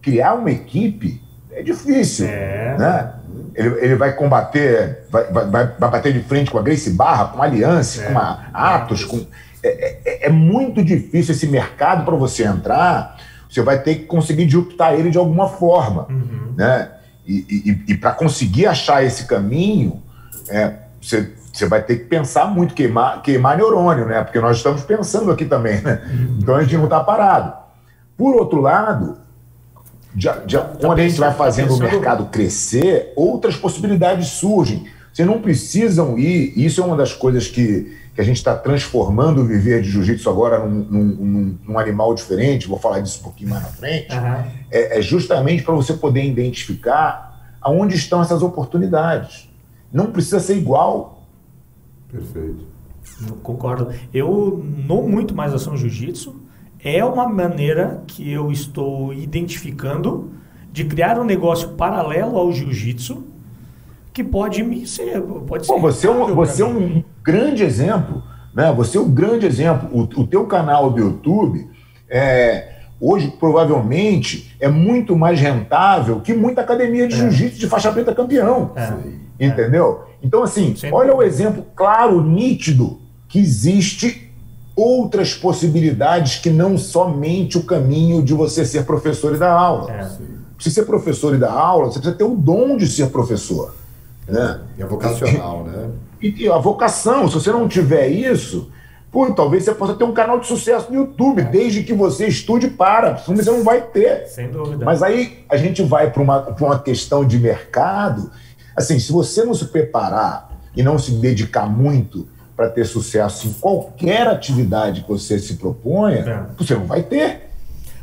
criar uma equipe é difícil. É. Né? Ele, ele vai combater, vai, vai, vai bater de frente com a Grace Barra, com a Aliança, é. com a Atos. Com, é, é, é muito difícil esse mercado para você entrar. Você vai ter que conseguir disruptar ele de alguma forma. Uhum. Né? E, e, e para conseguir achar esse caminho, é, você, você vai ter que pensar muito, queimar, queimar neurônio, né? Porque nós estamos pensando aqui também, né? Uhum. Então a gente não está parado. Por outro lado, já, já, tá quando a gente vai fazendo tá o mercado crescer, outras possibilidades surgem. Vocês não precisam ir, isso é uma das coisas que, que a gente está transformando o viver de jiu-jitsu agora num, num, num, animal diferente, vou falar disso um pouquinho mais na frente, uhum. é, é justamente para você poder identificar aonde estão essas oportunidades. Não precisa ser igual. Perfeito. Eu concordo. Eu não muito mais ação jiu-jitsu, é uma maneira que eu estou identificando de criar um negócio paralelo ao jiu-jitsu que pode me ser. Pode Pô, você é um, você é um grande exemplo. Né? Você é um grande exemplo. O, o teu canal do YouTube é, hoje provavelmente é muito mais rentável que muita academia de é. jiu-jitsu de faixa preta campeão. É. Entendeu? Então, assim, Sempre. olha o exemplo claro, nítido, que existe outras possibilidades que não somente o caminho de você ser professor e dar aula. É. Se ser professor e dar aula, você precisa ter o dom de ser professor. Né? É vocacional, né? E, a vocação, se você não tiver isso, pô, talvez você possa ter um canal de sucesso no YouTube, desde que você estude para, senão você não vai ter. Sem dúvida. Mas aí a gente vai para uma, uma questão de mercado. Assim, se você não se preparar e não se dedicar muito para ter sucesso em qualquer atividade que você se proponha, é. você não vai ter.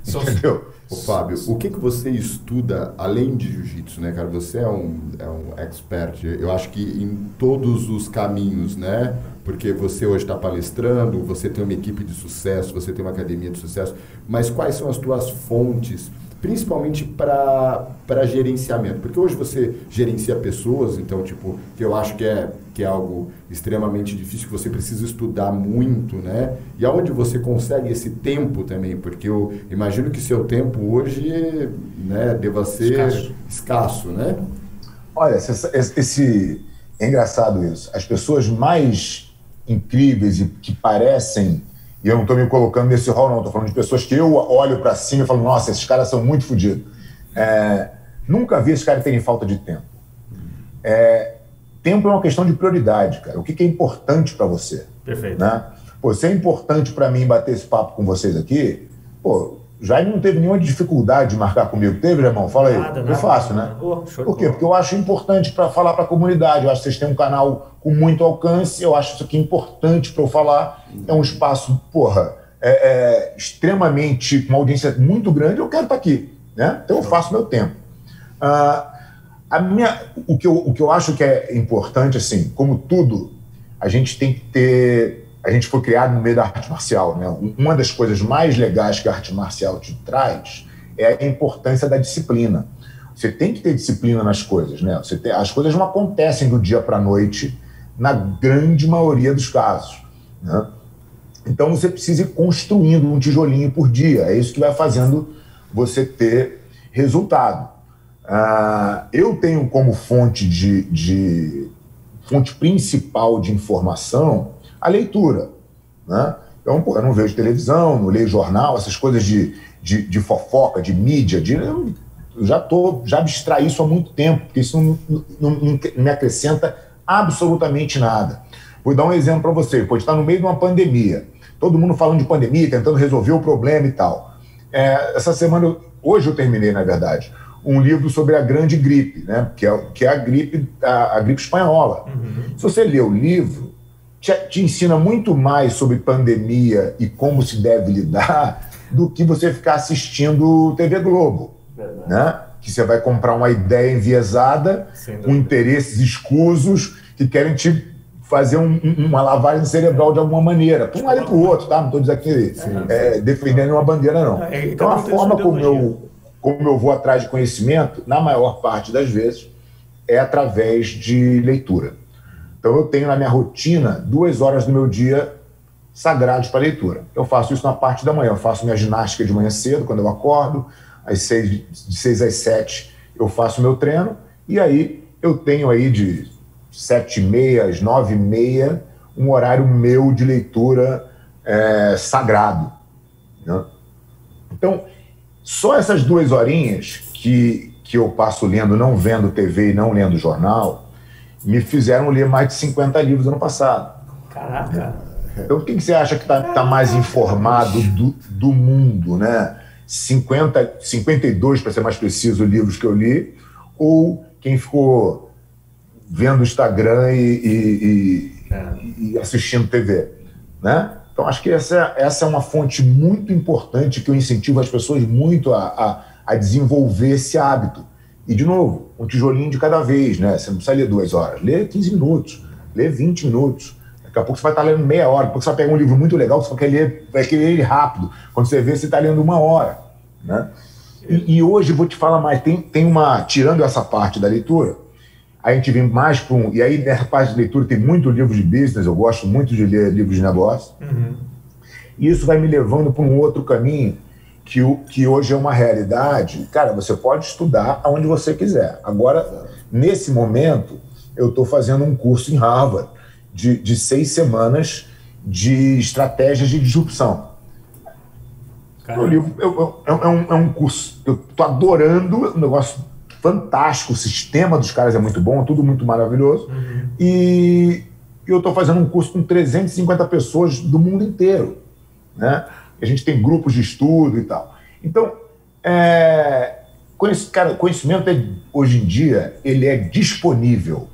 Entendeu? Ô, Fábio, o que, que você estuda além de jiu-jitsu, né, cara? Você é um, é um expert, eu acho que em todos os caminhos, né? Porque você hoje está palestrando, você tem uma equipe de sucesso, você tem uma academia de sucesso, mas quais são as tuas fontes principalmente para gerenciamento. Porque hoje você gerencia pessoas, então, tipo, que eu acho que é, que é algo extremamente difícil, que você precisa estudar muito, né? E aonde você consegue esse tempo também, porque eu imagino que seu tempo hoje né, deva ser escasso, escasso né? Olha, esse, esse, é engraçado isso. As pessoas mais incríveis e que parecem e eu não estou me colocando nesse rol, não. Estou falando de pessoas que eu olho para cima e falo, nossa, esses caras são muito fodidos. É, nunca vi esses caras terem falta de tempo. É, tempo é uma questão de prioridade, cara. O que, que é importante para você? Perfeito. Né? Pô, se é importante para mim bater esse papo com vocês aqui, pô, Jaime não teve nenhuma dificuldade de marcar comigo. Teve, irmão? Fala aí. Nada, nada, fácil, né? Oh, Por quê? Porque eu acho importante para falar para a comunidade. Eu acho que vocês têm um canal com muito alcance. Eu acho isso aqui importante para eu falar. É um espaço, porra, é, é, extremamente, com uma audiência muito grande. Eu quero estar tá aqui. Né? Então eu faço meu tempo. Ah, a minha, o, que eu, o que eu acho que é importante, assim, como tudo, a gente tem que ter a gente foi criado no meio da arte marcial. Né? Uma das coisas mais legais que a arte marcial te traz é a importância da disciplina. Você tem que ter disciplina nas coisas. Né? Você tem, as coisas não acontecem do dia para a noite, na grande maioria dos casos. Né? Então você precisa ir construindo um tijolinho por dia. É isso que vai fazendo você ter resultado. Uh, eu tenho como fonte de, de fonte principal de informação a leitura. Né? Então, pô, eu não vejo televisão, não leio jornal, essas coisas de, de, de fofoca, de mídia, de, eu já tô, já abstraí isso há muito tempo, porque isso não, não, não me acrescenta absolutamente nada. Vou dar um exemplo para você. Pode estar no meio de uma pandemia, todo mundo falando de pandemia, tentando resolver o problema e tal. É, essa semana, hoje eu terminei, na verdade, um livro sobre a grande gripe, né? que, é, que é a gripe, a, a gripe espanhola. Uhum. Se você ler o livro, te, te ensina muito mais sobre pandemia e como se deve lidar do que você ficar assistindo TV Globo. Verdade. Né? Que você vai comprar uma ideia enviesada, com interesses escusos que querem te fazer um, uma lavagem cerebral de alguma maneira. Para um lado e para o outro, tá? Não estou dizendo aqui é, defendendo uma bandeira, não. É, então, a forma como eu, como eu vou atrás de conhecimento, na maior parte das vezes, é através de leitura. Então eu tenho na minha rotina duas horas do meu dia sagrados para leitura. Eu faço isso na parte da manhã. Eu faço minha ginástica de manhã cedo, quando eu acordo, às seis, de seis às sete eu faço meu treino, e aí eu tenho aí de sete e meia às nove e meia um horário meu de leitura é, sagrado. Né? Então, só essas duas horinhas que, que eu passo lendo, não vendo TV e não lendo jornal, me fizeram ler mais de 50 livros ano passado. Caraca! Então, quem que você acha que está tá mais informado do, do mundo, né? 50, 52, para ser mais preciso, livros que eu li, ou quem ficou vendo Instagram e, e, e, é. e assistindo TV, né? Então, acho que essa, essa é uma fonte muito importante que eu incentivo as pessoas muito a, a, a desenvolver esse hábito. E, de novo, um tijolinho de cada vez, né? Você não precisa ler duas horas, lê 15 minutos, lê 20 minutos. Daqui a pouco você vai estar lendo meia hora, depois você vai pegar um livro muito legal, você vai querer ler, vai querer ler ele rápido. Quando você vê, você está lendo uma hora. Né? E, e, hoje, vou te falar mais, tem, tem uma, tirando essa parte da leitura, a gente vem mais para um. E aí, nessa parte de leitura, tem muito livro de business, eu gosto muito de ler livros de negócio. Uhum. E isso vai me levando para um outro caminho que, o, que hoje é uma realidade, cara, você pode estudar aonde você quiser. Agora, nesse momento, eu estou fazendo um curso em Harvard de, de seis semanas de estratégias de disrupção. Livro é, é, é, um, é um curso, eu estou adorando, um negócio fantástico, o sistema dos caras é muito bom, tudo muito maravilhoso. Uhum. E eu estou fazendo um curso com 350 pessoas do mundo inteiro. Né? A gente tem grupos de estudo e tal. Então, é, cara, conhecimento é, hoje em dia ele é disponível.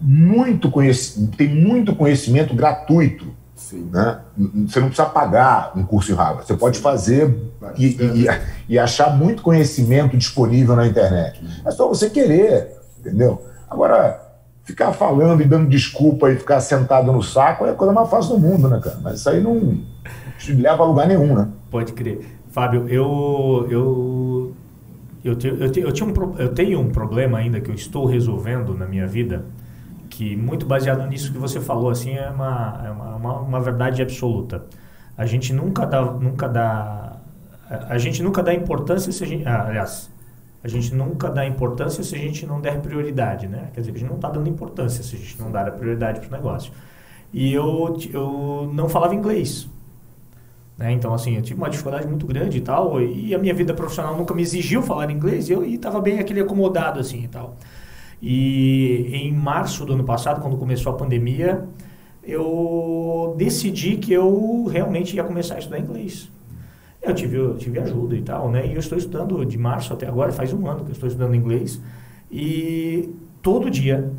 Muito conhecimento, tem muito conhecimento gratuito. Né? Você não precisa pagar um curso em Harvard. Você pode fazer e, e, e, achar muito conhecimento disponível na internet. É só você querer, entendeu? Agora, ficar falando e dando desculpa e ficar sentado no saco é a coisa mais fácil do mundo, né, cara? Mas isso aí não te leva a lugar nenhum, né? Pode crer. Fábio, eu, eu, eu, te, eu, te, eu, tinha um, eu tenho um problema ainda que eu estou resolvendo na minha vida, que muito baseado nisso que você falou, assim, é uma, é uma, uma, verdade absoluta. A gente nunca dá, nunca dá, a gente nunca dá importância se a gente, ah, aliás, a gente nunca dá importância se a gente não der prioridade, né? Quer dizer, a gente não está dando importância se a gente não dar a prioridade para o negócio. E eu, eu não falava inglês. Né? Então, assim, eu tive uma dificuldade muito grande e tal, e a minha vida profissional nunca me exigiu falar inglês, e eu estava bem aquele acomodado, assim, e tal. E em março do ano passado, quando começou a pandemia, eu decidi que eu realmente ia começar a estudar inglês. Eu tive, eu tive ajuda e tal, né? E eu estou estudando de março até agora, faz um ano que eu estou estudando inglês. E todo dia,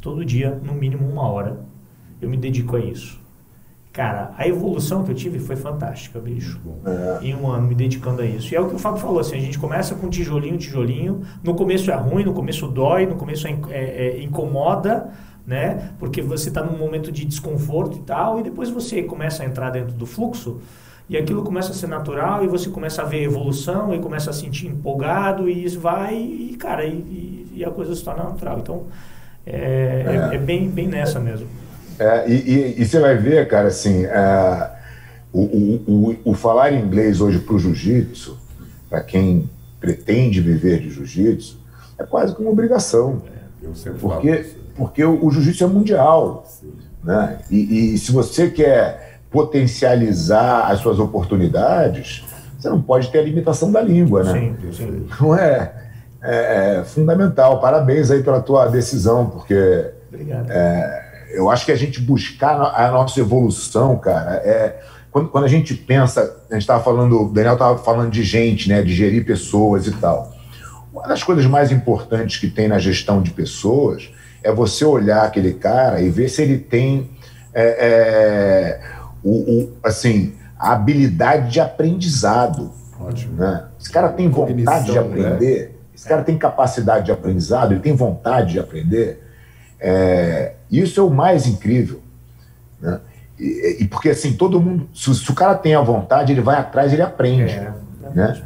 todo dia, no mínimo uma hora, eu me dedico a isso. Cara, a evolução que eu tive foi fantástica, bicho. É. Em um ano me dedicando a isso. E é o que o Fábio falou, assim, a gente começa com tijolinho, tijolinho. No começo é ruim, no começo dói, no começo é, é, é incomoda, né? Porque você está num momento de desconforto e tal, e depois você começa a entrar dentro do fluxo e aquilo começa a ser natural e você começa a ver evolução e começa a sentir empolgado e isso vai e, cara, e, e a coisa se torna natural. Então, é, é. é bem, bem nessa mesmo. É, e, e, e, você vai ver, cara, assim, é, o, o, o, o, falar inglês hoje para o jiu-jitsu, para quem pretende viver de jiu-jitsu, é quase que uma obrigação. É, porque, porque o, o jiu-jitsu é mundial. Né? E, e se você quer potencializar as suas oportunidades, você não pode ter a limitação da língua, né? Sim, sim. Não é, é, é fundamental. Parabéns aí pela tua decisão, porque Obrigado. É, eu acho que a gente buscar a nossa evolução, cara, é. Quando, quando a gente pensa, a gente estava falando, o Daniel estava falando de gente, né, de gerir pessoas e tal. Uma das coisas mais importantes que tem na gestão de pessoas é você olhar aquele cara e ver se ele tem é, é, o, o, assim, a habilidade de aprendizado. Ótimo. Né? Esse cara tem vontade de né? aprender, né? esse cara tem capacidade de aprendizado, ele tem vontade de aprender. É, isso é o mais incrível. Né? E, e, porque assim, todo mundo, se, se, o cara tem a vontade, ele vai atrás, ele aprende. É, né?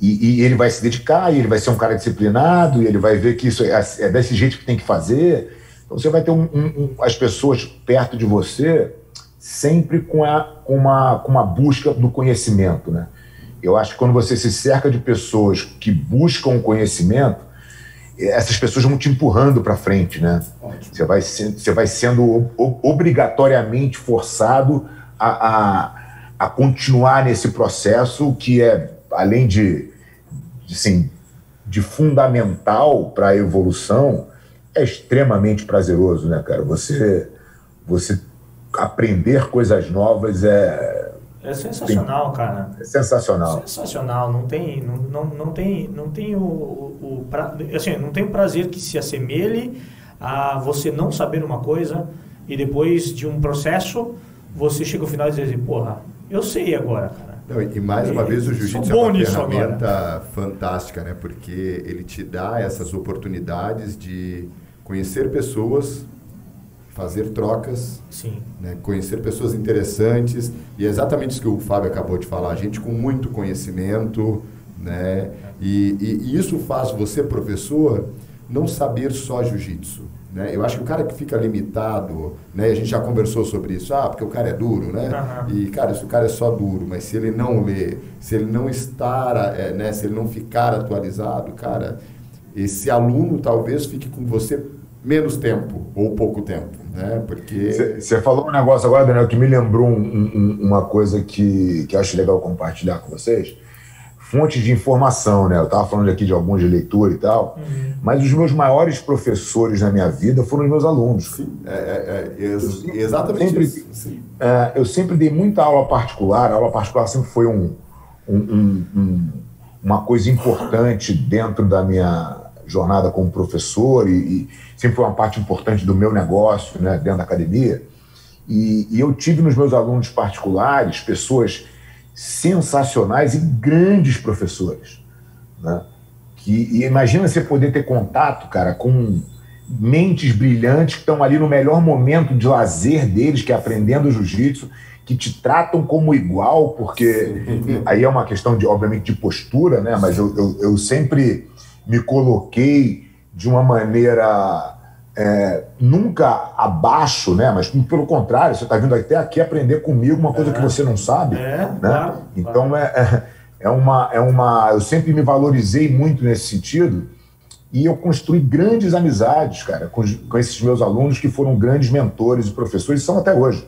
E, e, ele vai se dedicar, e ele vai ser um cara disciplinado, e ele vai ver que isso é, é desse jeito que tem que fazer. Então você vai ter um, um, um, as pessoas perto de você sempre com, a, com, uma, com uma busca do conhecimento. Né? Eu acho que quando você se cerca de pessoas que buscam o conhecimento, essas pessoas vão te empurrando para frente, né? Você vai, você vai sendo obrigatoriamente forçado a, a, a, continuar nesse processo que é, além de, de, assim, de fundamental para a evolução, é extremamente prazeroso, né, cara? Você, você aprender coisas novas é é sensacional, tem, cara. É sensacional. Sensacional. Não tem, não, não, não tem, não tem o, o, pra, assim, não tem o prazer que se assemelhe a você não saber uma coisa e depois de um processo você chega ao final e diz assim, porra, eu sei agora, cara. Não, e mais uma vez o jiu-jitsu é uma ferramenta agora. fantástica, né? Porque ele te dá essas oportunidades de conhecer pessoas fazer trocas, né, conhecer pessoas interessantes e é exatamente isso que o Fábio acabou de falar, gente com muito conhecimento, né, e, e, e isso faz você professor não saber só jiu-jitsu, né? Eu acho que o cara que fica limitado, né? A gente já conversou sobre isso, ah, porque o cara é duro, né? Uhum. E cara, se o cara é só duro, mas se ele não lê, se ele não estar, é, né? Se ele não ficar atualizado, cara, esse aluno talvez fique com você menos tempo ou pouco tempo né? Porque você falou um negócio agora, Daniel, que me lembrou um, um, uma coisa que, que acho legal compartilhar com vocês. fontes de informação, né? Eu estava falando aqui de alguns de leitura e tal, uhum. mas os meus maiores professores na minha vida foram os meus alunos. Sim, é, é, é ex exatamente sempre, isso. É, eu sempre dei muita aula particular, a aula particular sempre foi um, um, um, um, uma coisa importante dentro da minha jornada como professor e, e, sempre foi uma parte importante do meu negócio, né, dentro da academia. E, e eu tive nos meus alunos particulares pessoas sensacionais e grandes professores. Né? Que, e imagina você poder ter contato, cara, com mentes brilhantes que estão ali no melhor momento de lazer deles, que é aprendendo jiu-jitsu, que te tratam como igual, porque aí é uma questão, de, obviamente, de postura, né? mas eu, eu, eu sempre me coloquei de uma maneira é, nunca abaixo, né? Mas pelo contrário, você está vindo até aqui aprender comigo uma coisa é, que você não sabe. É, né? Claro, então claro. É, é, uma, é uma. Eu sempre me valorizei muito nesse sentido e eu construí grandes amizades, cara, com, com esses meus alunos que foram grandes mentores e professores e são até hoje.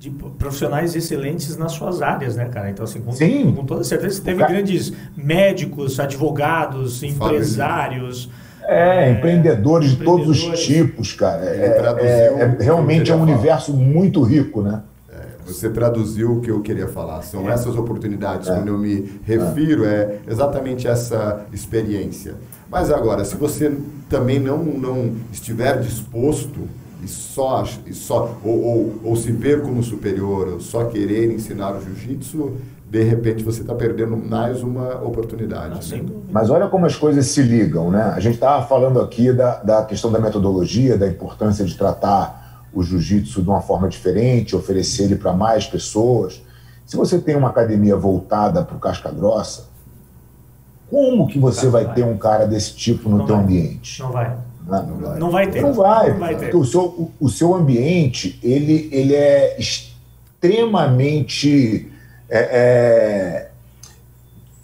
De profissionais excelentes nas suas áreas, né, cara? Então, assim, com, Sim. com toda certeza, você teve cara... grandes médicos, advogados, empresários. É, é, empreendedores de todos os tipos, cara. É, é, é realmente é um universo muito rico, né? É, você traduziu o que eu queria falar. São é. essas oportunidades. Quando eu me refiro, é exatamente essa experiência. Mas agora, se você também não, não estiver disposto e só, e só ou, ou, ou se ver como superior, ou só querer ensinar o jiu-jitsu, de repente você está perdendo mais uma oportunidade. né? Mas olha como as coisas se ligam, né? A gente estava falando aqui da, da questão da metodologia, da importância de tratar o jiu-jitsu de uma forma diferente, oferecer ele para mais pessoas. Se você tem uma academia voltada para o casca grossa, como que você vai, vai ter um cara desse tipo no não teu vai. ambiente? Não vai. Não, não vai. Não vai ter. Não vai. Não vai ter. O seu, o, o seu ambiente, ele, ele é extremamente é, é,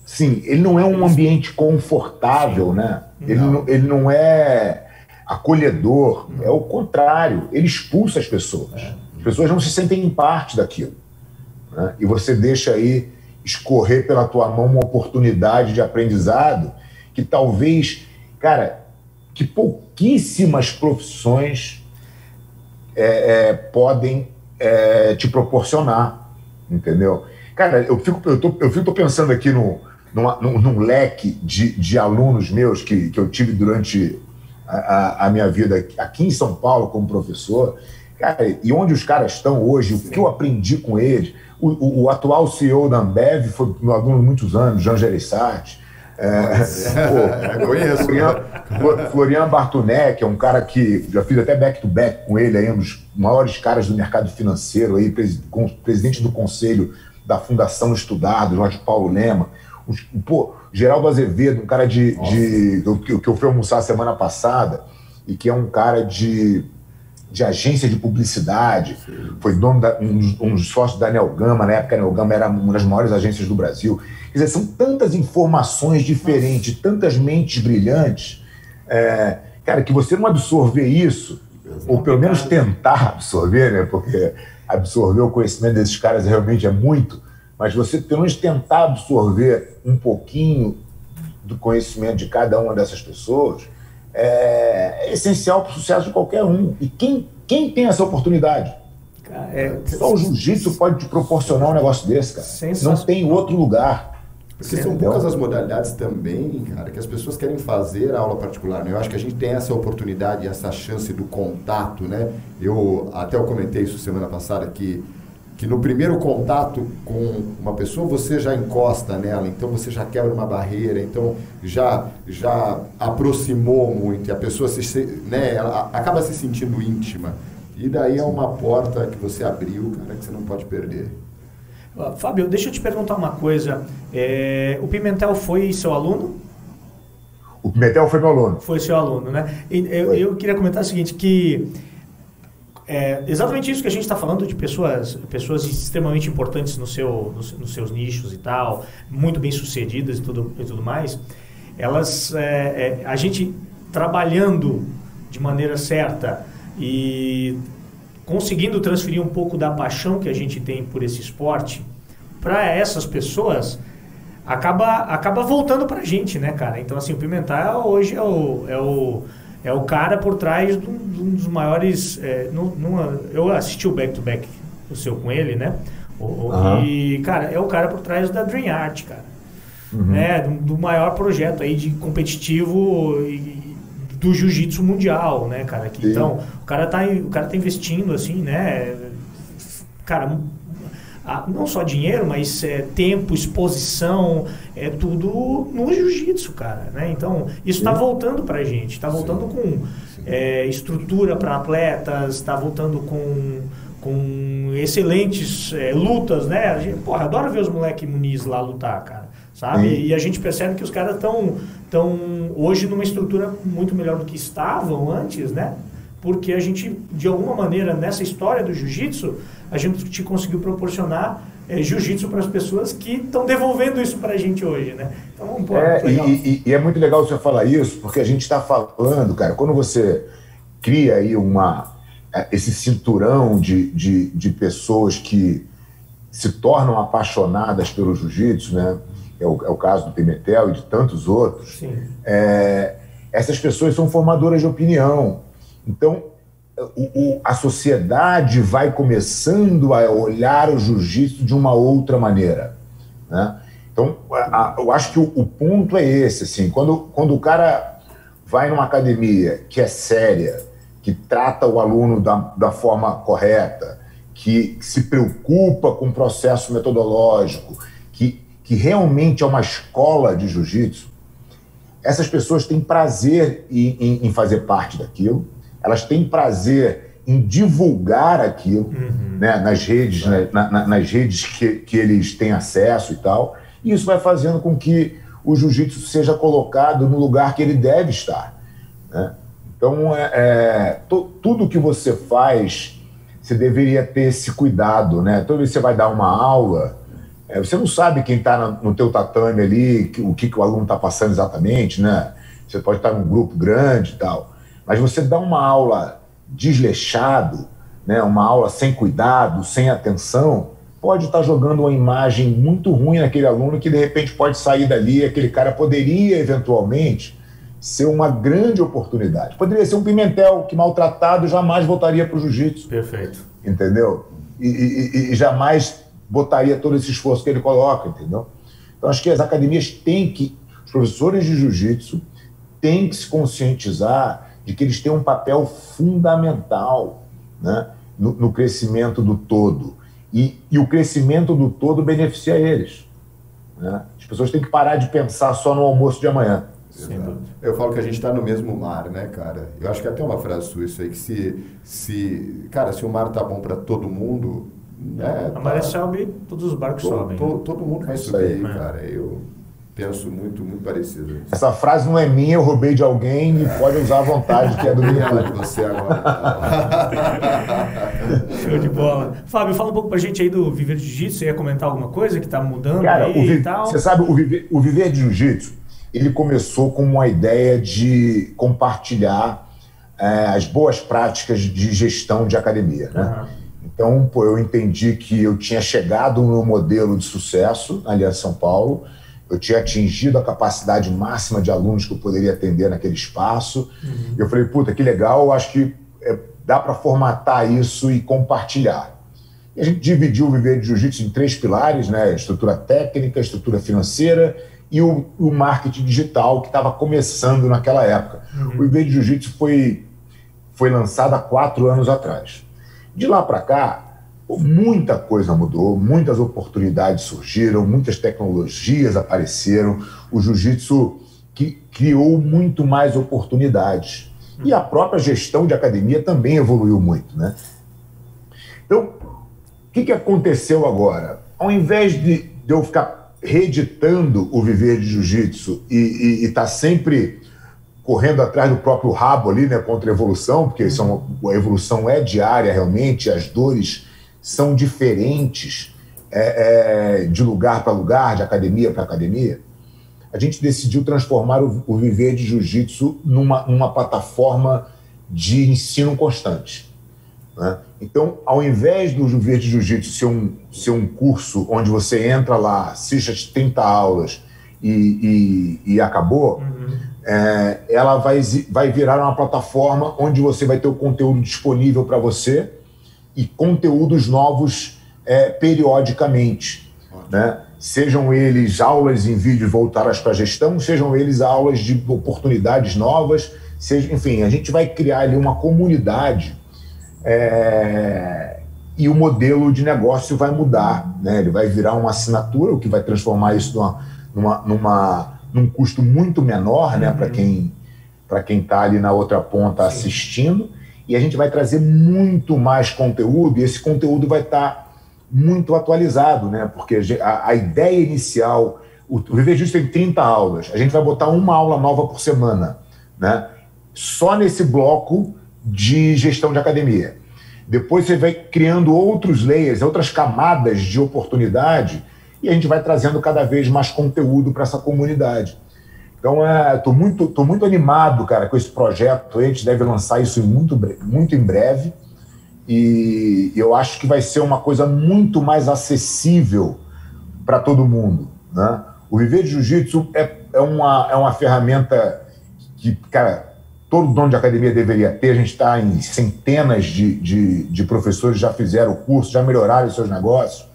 sim, ele não é um ambiente confortável, né? Ele não, ele não é acolhedor, é o contrário, ele expulsa as pessoas. É. As pessoas não se sentem parte daquilo. Né? E você deixa aí escorrer pela tua mão uma oportunidade de aprendizado que talvez, cara, que pouquíssimas profissões é, é, podem é, te proporcionar, entendeu? Cara, eu fico, eu tô, eu fico pensando aqui no, numa, num, num, leque de, de alunos meus que, que eu tive durante a, a, a, minha vida aqui em São Paulo como professor. Cara, e onde os caras estão hoje, o que eu aprendi com eles. O, o, o atual CEO da Ambev foi meu aluno há muitos anos, Jean Gereissati. É, pô, conheço. Florian, Florian Bartunek é um cara que já fiz até back-to-back -back com ele, aí, um dos maiores caras do mercado financeiro, aí, presidente do conselho da Fundação Estudar, do Jorge Paulo Lema. O, pô, Geraldo Azevedo, um cara de, de que, que eu fui almoçar semana passada e que é um cara de, de agência de publicidade, foi dono da, um, um dos sócios da Daniel Gama, na época a Nel Gama era uma das maiores agências do Brasil. Quer dizer, são tantas informações diferentes, tantas mentes brilhantes, é, cara, que você não absorver isso, ou pelo menos tentar absorver, né? Porque absorver o conhecimento desses caras realmente é muito, mas você pelo menos tentar absorver um pouquinho do conhecimento de cada uma dessas pessoas é, é essencial para o sucesso de qualquer um. E quem, quem tem essa oportunidade? É, Só o jiu-jitsu pode te proporcionar um negócio desse, cara. Não tem outro lugar. Porque são poucas as modalidades também, cara, que as pessoas querem fazer a aula particular. Né? Eu acho que a gente tem essa oportunidade, essa chance do contato, né? Eu até eu comentei isso semana passada que que no primeiro contato com uma pessoa você já encosta nela, então você já quebra uma barreira, então já já aproximou muito e a pessoa se, né, ela acaba se sentindo íntima. E daí é uma porta que você abriu, cara, que você não pode perder. Fábio, deixa eu te perguntar uma coisa. É, o Pimentel foi seu aluno? O Pimentel foi meu aluno. Foi seu aluno, né? E, eu, eu, queria comentar o seguinte, que é exatamente isso que a gente está falando de pessoas, pessoas extremamente importantes no seu, nos, seus nichos e tal, muito bem sucedidas e tudo, e tudo mais. Elas, é, é, a gente trabalhando de maneira certa e conseguindo transferir um pouco da paixão que a gente tem por esse esporte para essas pessoas, acaba, acaba voltando pra gente, né, cara? Então, assim, o Pimentel hoje é o, é o, é o cara por trás de um, dos maiores. É, numa, eu assisti o back-to-back, -back, o seu com ele, né? O, uhum. E, cara, é o cara por trás da Dream Art, cara. Uhum. Né? Do, do, maior projeto aí de competitivo e, do jiu-jitsu mundial, né, cara? Que, então, o cara, tá, o cara tá investindo, assim, né? Cara, não só dinheiro, mas é, tempo, exposição, é tudo no jiu-jitsu, cara. Né? Então, isso está voltando para a gente, está voltando Sim. com é, estrutura para atletas, está voltando com, com excelentes é, lutas, né? A gente, porra, adoro ver os moleques Muniz lá lutar, cara. Sabe? Sim. E a gente percebe que os caras estão tão hoje numa estrutura muito melhor do que estavam antes, né? Porque a gente, de alguma maneira, nessa história do jiu-jitsu, a gente te conseguiu proporcionar é, jiu-jitsu para as pessoas que estão devolvendo isso para a gente hoje, né? Então, pô, é, e, e, e, é muito legal você falar isso, porque a gente está falando, cara, quando você cria aí uma, é, esse cinturão de, de, de pessoas que se tornam apaixonadas pelo jiu-jitsu, né? É o, é o, caso do Pimentel e de tantos outros. É, essas pessoas são formadoras de opinião. Então, o, o, a sociedade vai começando a olhar o jiu-jitsu de uma outra maneira. Né? Então, a, eu acho que o, o, ponto é esse. Assim, quando, quando o cara vai numa academia que é séria, que trata o aluno da, da forma correta, que se preocupa com o processo metodológico, que, que realmente é uma escola de jiu-jitsu, essas pessoas têm prazer em, em, em fazer parte daquilo elas têm prazer em divulgar aquilo uhum. né, nas redes, né, na, na, nas redes que, que eles têm acesso e tal. E isso vai fazendo com que o jiu-jitsu seja colocado no lugar que ele deve estar. Né? Então, é, é to, tudo que você faz, você deveria ter esse cuidado. Né? Toda vez que você vai dar uma aula, é, você não sabe quem está no, teu tatame ali, que, o que, que o aluno está passando exatamente. Né? Você pode estar num grupo grande e tal. Mas você dá uma aula desleixado, né, uma aula sem cuidado, sem atenção, pode estar jogando uma imagem muito ruim naquele aluno que de repente pode sair dali, aquele cara poderia eventualmente ser uma grande oportunidade. Poderia ser um Pimentel que maltratado jamais voltaria para o jiu-jitsu. Perfeito. Entendeu? E, e, e, jamais botaria todo esse esforço que ele coloca, entendeu? Então acho que as academias têm que, os professores de jiu-jitsu têm que se conscientizar de que eles têm um papel fundamental né, no, no crescimento do todo. E, e, o crescimento do todo beneficia eles. Né? As pessoas têm que parar de pensar só no almoço de amanhã. Eu falo que a gente está no mesmo mar, né, cara? Eu acho que até uma frase sua isso aí, que se, se cara, se o mar tá bom para todo mundo, né? A maré tá, sobe, todos os barcos to, sobem. To, todo mundo vai é subir, aí, cara. Eu, penso muito, muito parecido. Essa frase não é minha, eu roubei de alguém e pode usar à vontade, que é do meu. de você agora. Show de bola. Fábio, fala um pouco pra gente aí do Viver de Jiu-Jitsu. Você ia comentar alguma coisa que tá mudando Cara, aí vi... e tal? Você sabe, o Viver, o Viver de Jiu-Jitsu, ele começou com uma ideia de compartilhar é, as boas práticas de gestão de academia, né? Uhum. Então, pô, eu entendi que eu tinha chegado no modelo de sucesso na Aliança São Paulo, eu tinha atingido a capacidade máxima de alunos que eu poderia atender naquele espaço. Uhum. Eu falei, puta, que legal, acho que é, dá para formatar isso e compartilhar. E a gente dividiu o Viver de Jiu-Jitsu em três pilares, né? Estrutura técnica, estrutura financeira e o, o marketing digital que estava começando naquela época. Uhum. O Viver de Jiu-Jitsu foi, foi lançado há quatro anos atrás. De lá para cá, muita coisa mudou, muitas oportunidades surgiram, muitas tecnologias apareceram. O jiu-jitsu que criou muito mais oportunidades. E a própria gestão de academia também evoluiu muito, né? Então, o que, que aconteceu agora? Ao invés de, de eu ficar reeditando o viver de jiu-jitsu e estar tá sempre correndo atrás do próprio rabo ali, né, contra a evolução, porque são, a evolução é diária realmente, as dores são diferentes é, é, de lugar para lugar, de academia para academia, a gente decidiu transformar o, o Viver de Jiu-Jitsu numa, numa plataforma de ensino constante. Né? Então, ao invés do Verde Jiu-Jitsu ser um, ser um curso onde você entra lá, assiste as 30 aulas e, e, e acabou, uhum. é, ela vai, vai virar uma plataforma onde você vai ter o conteúdo disponível para você e conteúdos novos é, periodicamente. Né? Sejam eles aulas em vídeo voltadas para a gestão, sejam eles aulas de oportunidades novas, seja, enfim, a gente vai criar ali uma comunidade é, e o modelo de negócio vai mudar, né? Ele vai virar uma assinatura, o que vai transformar isso numa, numa, numa num custo muito menor, né? Uhum. Para quem para quem está ali na outra ponta Sim. assistindo, e a gente vai trazer muito mais conteúdo, e esse conteúdo vai estar tá muito atualizado, né? Porque a, a ideia inicial, o, o Viver Justo tem 30 aulas, a gente vai botar uma aula nova por semana, né? Só nesse bloco de gestão de academia. Depois você vai criando outros layers, outras camadas de oportunidade e a gente vai trazendo cada vez mais conteúdo para essa comunidade. Então, estou é, muito, tô muito animado, cara, com esse projeto. A gente deve lançar isso muito, muito em breve. E eu acho que vai ser uma coisa muito mais acessível para todo mundo. Né? O Viver de Jiu-Jitsu é, é, uma, é uma ferramenta que, cara, todo dono de academia deveria ter. A gente está em centenas de, de, de, professores já fizeram o curso, já melhoraram os seus negócios.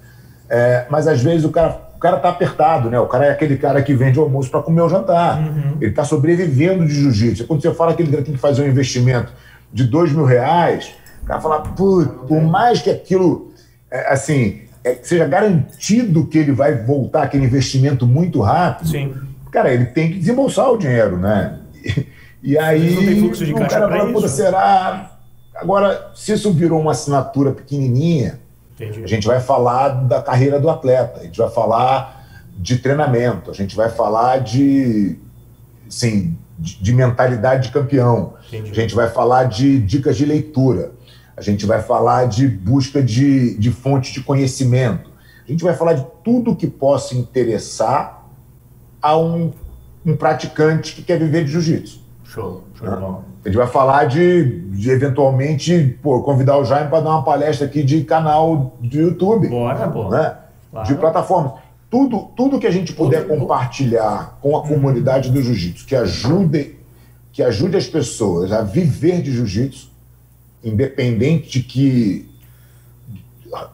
É, mas às vezes o cara cara está apertado, né? O cara é aquele cara que vende o almoço para comer o jantar. Uhum. Ele está sobrevivendo de jiu-jitsu. Quando você fala que ele tem que fazer um investimento de dois mil reais, o cara fala, por mais que aquilo, é, assim, é, seja garantido que ele vai voltar aquele investimento muito rápido, Sim. cara, ele tem que desembolsar o dinheiro, né? E aí não tem fluxo de caixa para isso. será? Agora, se isso virou uma assinatura pequenininha, Entendi. a gente vai falar da carreira do atleta, a gente vai falar de treinamento, a gente vai falar de, assim, de, de mentalidade de campeão, Entendi. a gente vai falar de dicas de leitura, a gente vai falar de busca de, de fontes de conhecimento, a gente vai falar de tudo que possa interessar a um, um praticante que quer viver de jiu-jitsu. Show, show de bola. A gente vai falar de, de eventualmente, pô, convidar o Jaime para dar uma palestra aqui de canal de YouTube. Bora, pô. Né? Claro. De plataformas. Tudo, tudo que a gente puder compartilhar com a comunidade do jiu-jitsu, que ajude, que ajude as pessoas a viver de jiu-jitsu, independente de que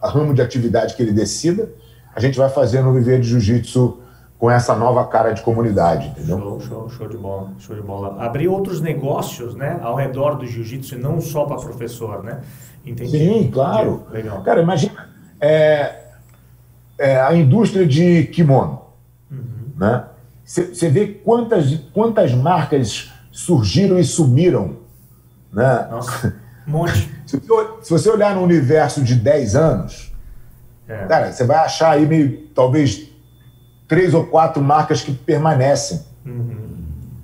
ramo de atividade que ele decida, a gente vai fazer no Viver de Jiu-Jitsu com essa nova cara de comunidade, entendeu? Show, show, show de bola, show de bola. Abrir outros negócios, né, ao redor do jiu-jitsu e não só para professor, né? Entendi. Sim, claro. Legal. Cara, imagina é, é, a indústria de kimono, uhum. né? Você vê quantas, quantas marcas surgiram e sumiram, né? Nossa, um monte. se, se você olhar no universo de 10 anos, é. cara, você vai achar aí meio, talvez três ou quatro marcas que permanecem. Uhum.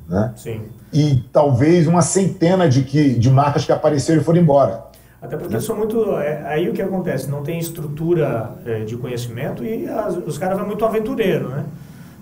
Né? Sim. E talvez uma centena de, que, de marcas que apareceram e foram embora. Até porque são muito. É, aí o que acontece? Não tem estrutura é, de conhecimento e as, os caras vão muito aventureiro, né?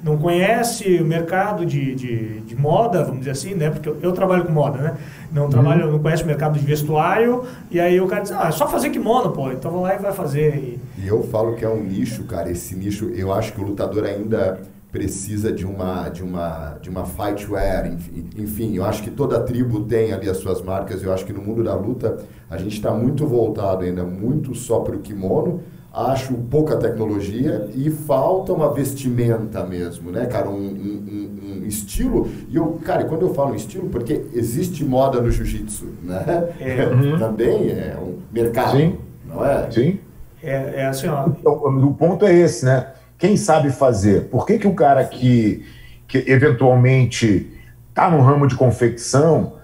Não conhece o mercado de, de, de, moda, vamos dizer assim, né? Porque eu, eu trabalho com moda, né? Não trabalho, uhum. não conhece o mercado de vestuário e aí o cara diz, ah, é só fazer kimono, pô. Então vai lá e vai fazer. E, eu falo que é um nicho, cara. Esse nicho, eu acho que o lutador ainda precisa de uma de uma de uma fightwear, enfim, enfim, eu acho que toda tribo tem ali as suas marcas. Eu acho que no mundo da luta a gente está muito voltado ainda muito só para o kimono. Acho pouca tecnologia e falta uma vestimenta mesmo, né, cara? Um, um estilo. E eu, cara, quando eu falo estilo, porque existe moda no jiu-jitsu, né? É. Também é um mercado, Sim. não é? Sim. É, é assim, ó. Então, o ponto é esse, né? Quem sabe fazer? Por que, que o cara que, que eventualmente está no ramo de confecção,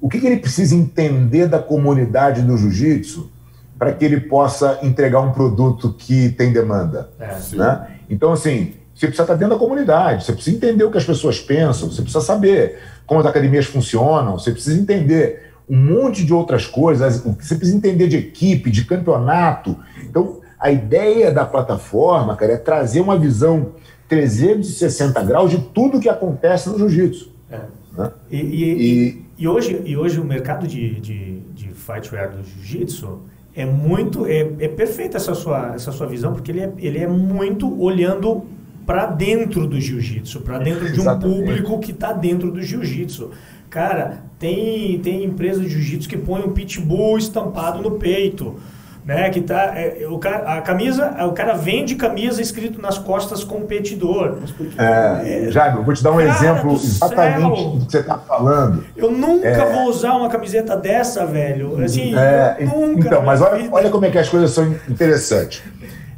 o que, que ele precisa entender da comunidade do jiu-jitsu para que ele possa entregar um produto que tem demanda? É, né? Então, assim, você precisa estar dentro da comunidade, você precisa entender o que as pessoas pensam, você precisa saber como as academias funcionam, você precisa entender um monte de outras coisas, você precisa entender de equipe, de campeonato. Então, a ideia da plataforma, cara, é trazer uma visão 360 graus de tudo que acontece no jiu-jitsu. É. Né? E, e, e, e, hoje, e hoje o mercado de, de, de fightwear do jiu-jitsu é muito, é, é perfeita essa sua, essa sua visão, porque ele é, ele é muito olhando para dentro do jiu-jitsu, para dentro de um Exatamente. público que está dentro do jiu-jitsu. Cara, tem, tem empresa de jiu-jitsu que põe um pitbull estampado no peito. Né, que tá, é, o cara, a camisa, o cara vende camisa escrito nas costas competidor. É, Jaime, eu vou te dar um exemplo do exatamente céu. do que você está falando. Eu nunca vou usar uma camiseta dessa, velho. Assim, É, nunca. então, mas olha, olha como é que as coisas são interessantes.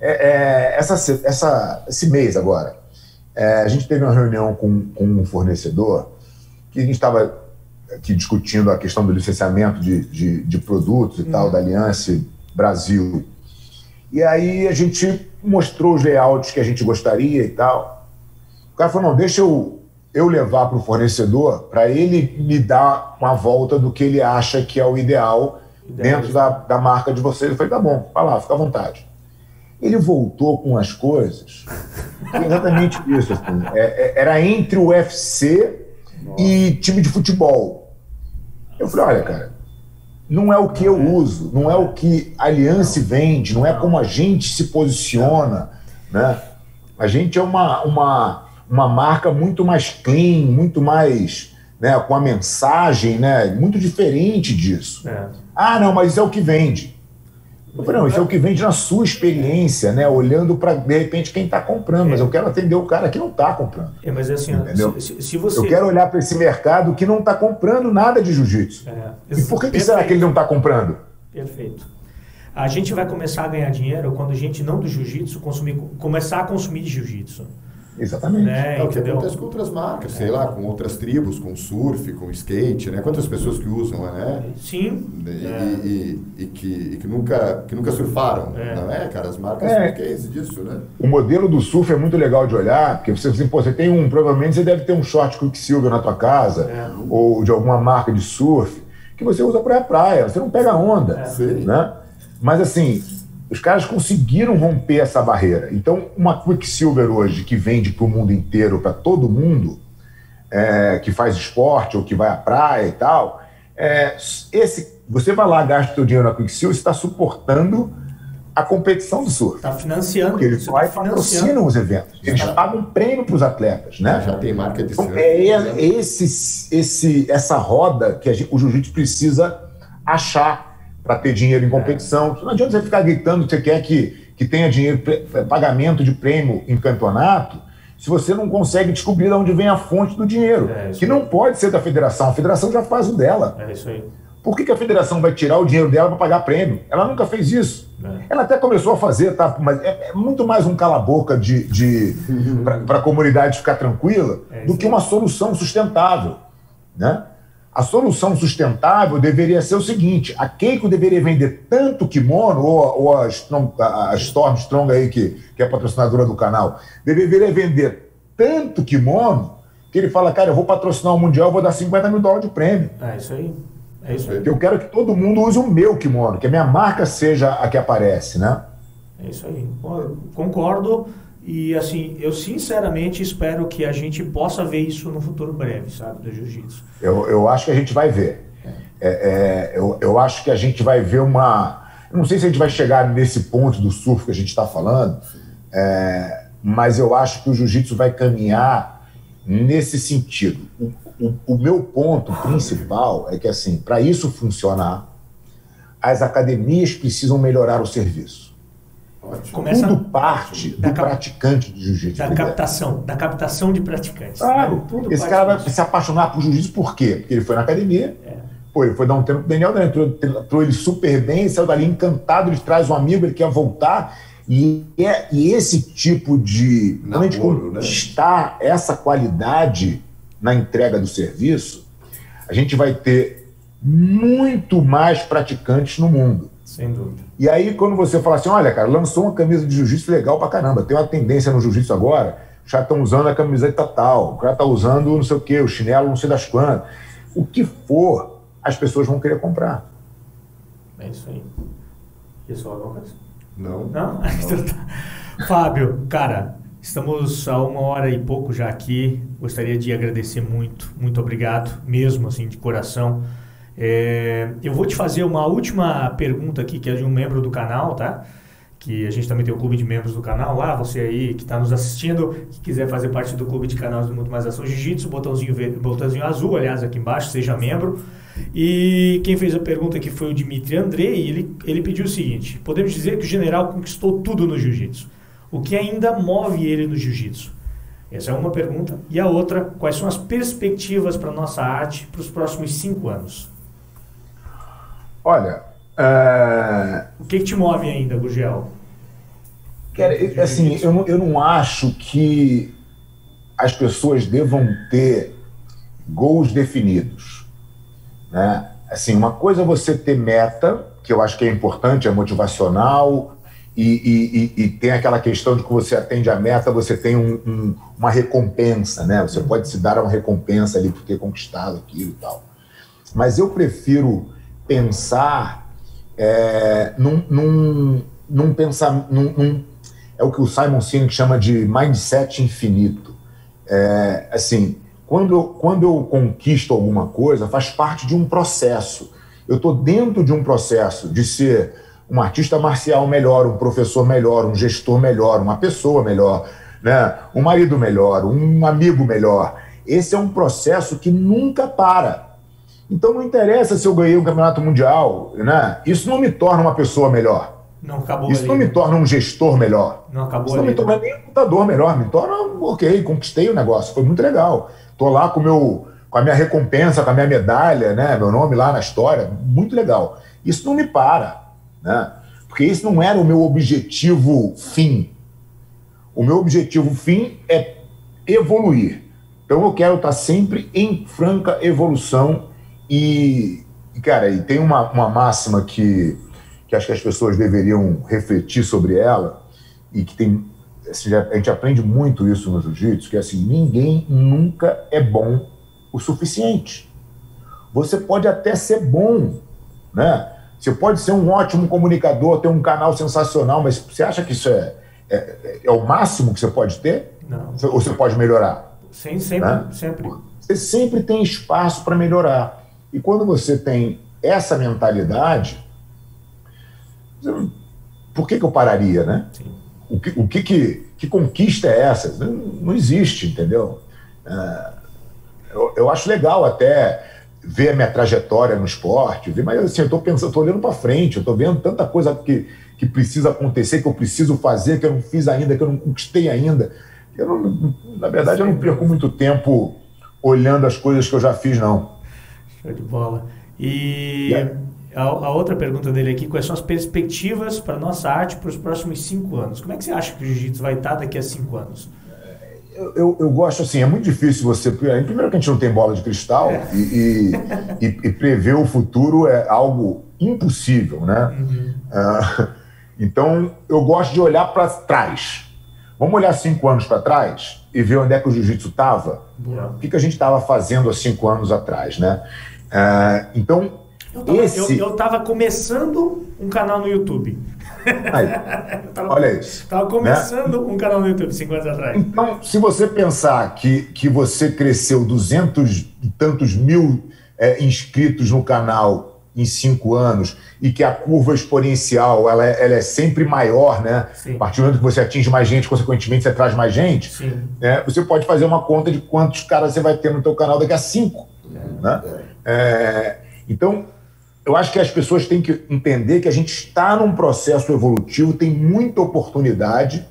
É, é, essa, essa, esse mês agora, é, a gente teve uma reunião com, com um fornecedor que a gente estava aqui discutindo a questão do licenciamento de, de, de produtos e tal, da Aliança Brasil. E aí a gente mostrou os layouts que a gente gostaria e tal. O cara falou: não, deixa eu, eu levar para o fornecedor para ele me dar uma volta do que ele acha que é o ideal dentro da, da marca de vocês. Eu falei: tá bom, vai lá, fica à vontade. Ele voltou com as coisas. Foi exatamente isso. assim. É- é- era entre o UFC e time de futebol. Eu falei: olha, cara, não é o que eu uso, não é o que a Aliança vende, não é como a gente se posiciona, né? A gente é uma, uma, uma marca muito mais clean, muito mais, né, com a mensagem, né, muito diferente disso. É. Ah, não, mas isso é o que vende. Eu falei, não, isso é o que vende na sua experiência, né? Olhando para, de repente, quem está comprando, mas eu quero atender o cara que não está comprando. É, mas assim, ó, Entendeu? se, se- se você. Eu quero olhar para esse mercado que não está comprando nada de jiu-jitsu. É, E por que, que será que ele não está comprando? Perfeito. A gente vai começar a ganhar dinheiro quando a gente não do jiu-jitsu consumir, começar a consumir de jiu-jitsu. Exatamente. Né? É o que Entendeu? acontece com outras marcas, sei lá, com outras tribos, com surf, com skate, né? Quantas pessoas que usam, né? Sim. E, É. e- e que, e que nunca, que nunca surfaram, É. não é, cara? As marcas É. são case disso, né? O modelo do surf é muito legal de olhar, porque você, você, pô, você tem um, provavelmente você deve ter um short Quicksilver na tua casa, É. ou de alguma marca de surf, que você usa para a praia, você não pega onda. É. Sim. Né? Mas assim, os caras conseguiram romper essa barreira. Então, uma Quicksilver hoje que vende para o mundo inteiro, para todo mundo, é, que faz esporte ou que vai à praia e tal, é, esse, você vai lá, gasta o seu dinheiro na Quicksilver, você está suportando a competição do surf. Está financiando. Porque eles vai tá e patrocinam os eventos. Eles Tá. pagam prêmio para os atletas, né? Já tem marca de Então, surf. é e- esse, esse, essa roda que a gente- o jiu-jitsu precisa achar para ter dinheiro em competição. Não adianta você ficar gritando que você quer que, que tenha dinheiro, pagamento de prêmio em campeonato, se você não consegue descobrir de onde vem a fonte do dinheiro. É, que não pode ser da federação. A federação já faz o dela. É isso aí. Por que, que a federação vai tirar o dinheiro dela para pagar prêmio? Ela nunca fez isso. É. Ela até começou a fazer, tá? Mas é, é muito mais um cala-boca de, de, para a comunidade ficar tranquila É do que uma solução sustentável. Né? A solução sustentável deveria ser o seguinte: a Keiko deveria vender tanto kimono, ou, ou a, Strong, a, Stormstrong aí, que, que é patrocinadora do canal, deveria vender tanto kimono que ele fala, cara, eu vou patrocinar o Mundial, vou dar 50 mil dólares de prêmio. É isso aí. É isso aí. Eu quero que todo mundo use o meu kimono, que a minha marca seja a que aparece, né? É isso aí. Concordo. E assim, eu sinceramente espero que a gente possa ver isso no futuro breve, sabe, do jiu-jitsu. Eu, eu acho que a gente vai ver. É, é, eu, eu acho que a gente vai ver uma. eu Não sei se a gente vai chegar nesse ponto do surf que a gente está falando, é, mas eu acho que o jiu-jitsu vai caminhar nesse sentido. O, o, o meu ponto principal é que, assim, para isso funcionar, as academias precisam melhorar o serviço. Ótimo. Começa Tudo parte da do cap- praticante de jiu-jitsu. da captação, da captação de praticantes. Claro, né? Tudo esse cara vai disso. se apaixonar por jiu-jitsu por quê? Porque ele foi na academia, É. pô, ele foi dar um tempo pro Daniel, Daniel entrou, entrou ele super bem, saiu dali encantado, ele traz um amigo, ele quer voltar. E, é, e esse tipo de. quando a gente Namoro, né? conquistar essa qualidade na entrega do serviço, a gente vai ter muito mais praticantes no mundo. Sem dúvida. E aí, quando você fala assim, olha, cara, lançou uma camisa de jiu-jitsu legal pra caramba, tem uma tendência no jiu-jitsu agora, já estão usando a camiseta tal, o cara tá usando não sei o quê, o chinelo não sei das quantas. O que for, as pessoas vão querer comprar. É isso aí. Isso alguma coisa? Não. Não? Então tá. Fábio, cara, estamos a uma hora e pouco já aqui. Gostaria de agradecer muito, muito obrigado, mesmo assim, de coração. É, eu vou te fazer uma última pergunta aqui, que é de um membro do canal, tá? Que a gente também tem o clube de membros do canal lá. Você aí que está nos assistindo, que quiser fazer parte do clube de canais do Muito Mais Ação Jiu-Jitsu, botãozinho, botãozinho azul, aliás, aqui embaixo, seja membro. E quem fez a pergunta aqui foi o Dimitri Andrei, e ele, ele pediu o seguinte: podemos dizer que o general conquistou tudo no jiu-jitsu. O que ainda move ele no jiu-jitsu? Essa é uma pergunta. E a outra, quais são as perspectivas para a nossa arte para os próximos cinco anos? Olha. É... O que, que, te move ainda, Gugel? Cara, assim, eu não, eu não acho que as pessoas devam ter gols definidos. Né? Assim, uma coisa é você ter meta, que eu acho que é importante, é motivacional, e, e, e, tem aquela questão de que você atende a meta, você tem um, um, uma recompensa, né? Você pode se dar uma recompensa ali por ter conquistado aquilo e tal. Mas eu prefiro pensar é, num, num, num pensar, num, num, é o que o Simon Sinek chama de mindset infinito. É, assim, quando eu, quando eu conquisto alguma coisa, faz parte de um processo. Eu estou dentro de um processo de ser um artista marcial melhor, um professor melhor, um gestor melhor, uma pessoa melhor, né? um marido melhor, um amigo melhor. Esse é um processo que nunca para. Então não interessa se eu ganhei um campeonato mundial, né? Isso não me torna uma pessoa melhor. Não acabou Isso ali, não me torna um gestor melhor. Não acabou Isso não ali, me torna né? nem um lutador melhor. Me torna, ok, conquistei o negócio, foi muito legal. Tô lá com, meu, com a minha recompensa, com a minha medalha, né? Meu nome lá na história, muito legal. Isso não me para, né? Porque esse não era o meu objetivo fim. O meu objetivo fim é evoluir. Então eu quero estar sempre em franca evolução e, cara, e tem uma, uma máxima que, que acho que as pessoas deveriam refletir sobre ela e que tem assim, a gente aprende muito isso no jiu-jitsu, que é assim, ninguém nunca é bom o suficiente. Você pode até ser bom, né? Você pode ser um ótimo comunicador, ter um canal sensacional, mas você acha que isso é, é, é o máximo que você pode ter? Não. Ou você pode melhorar? Sim, sempre, Né? sempre. Você sempre tem espaço para melhorar. E quando você tem essa mentalidade, por que, que eu pararia, né? O que, o que, que, que conquista é essa? Não, não existe, entendeu? É, eu, eu acho legal até ver a minha trajetória no esporte, ver, mas assim, eu estou pensando, estou olhando para frente, eu estou vendo tanta coisa que, que precisa acontecer, que eu preciso fazer, que eu não fiz ainda, que eu não conquistei ainda. Eu não, na verdade, eu não perco muito tempo olhando as coisas que eu já fiz, não. Show de bola. E Yeah. a, a outra pergunta dele aqui, quais são as perspectivas para a nossa arte para os próximos cinco anos? Como é que você acha que o jiu-jitsu vai estar daqui a cinco anos? Eu, eu, eu gosto assim, é muito difícil você. Primeiro que a gente não tem bola de cristal É. e, e, e- prever o futuro é algo impossível, né? Ah, então eu gosto de olhar para trás. Vamos olhar cinco anos para trás e ver onde é que o jiu-jitsu estava? O que, que a gente estava fazendo há cinco anos atrás, né? Ah, então, Eu tava, esse. eu, eu tava começando um canal no YouTube. Aí, tava, olha isso. Tava começando um canal no YouTube cinco anos atrás. Então, se você pensar que, que você cresceu 200 e tantos mil é, inscritos no canal em cinco anos e que a curva exponencial ela é, ela é sempre maior, né? Sim. A partir do momento que você atinge mais gente, consequentemente você traz mais gente, Sim. né? você pode fazer uma conta de quantos caras você vai ter no teu canal daqui a cinco. Né? É, então, eu acho que as pessoas têm que entender que a gente está num processo evolutivo, tem muita oportunidade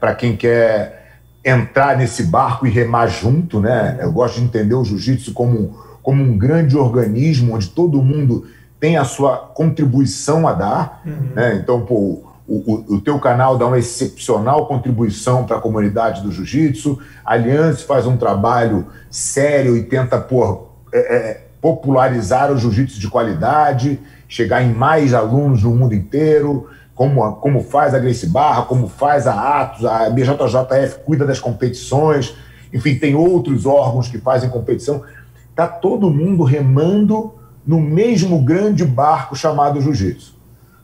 para quem quer entrar nesse barco e remar junto, né? Eu gosto de entender o jiu-jitsu como, como um grande organismo onde todo mundo tem a sua contribuição a dar, né? Então, pô, o, o, o teu canal dá uma excepcional contribuição para a comunidade do jiu-jitsu, a Aliança faz um trabalho sério e tenta pô, é, é, popularizar o jiu-jitsu de qualidade, chegar em mais alunos no mundo inteiro, como, como faz a Grace Barra, como faz a Atos, a BJJF cuida das competições, enfim, tem outros órgãos que fazem competição. Está todo mundo remando no mesmo grande barco chamado jiu-jitsu.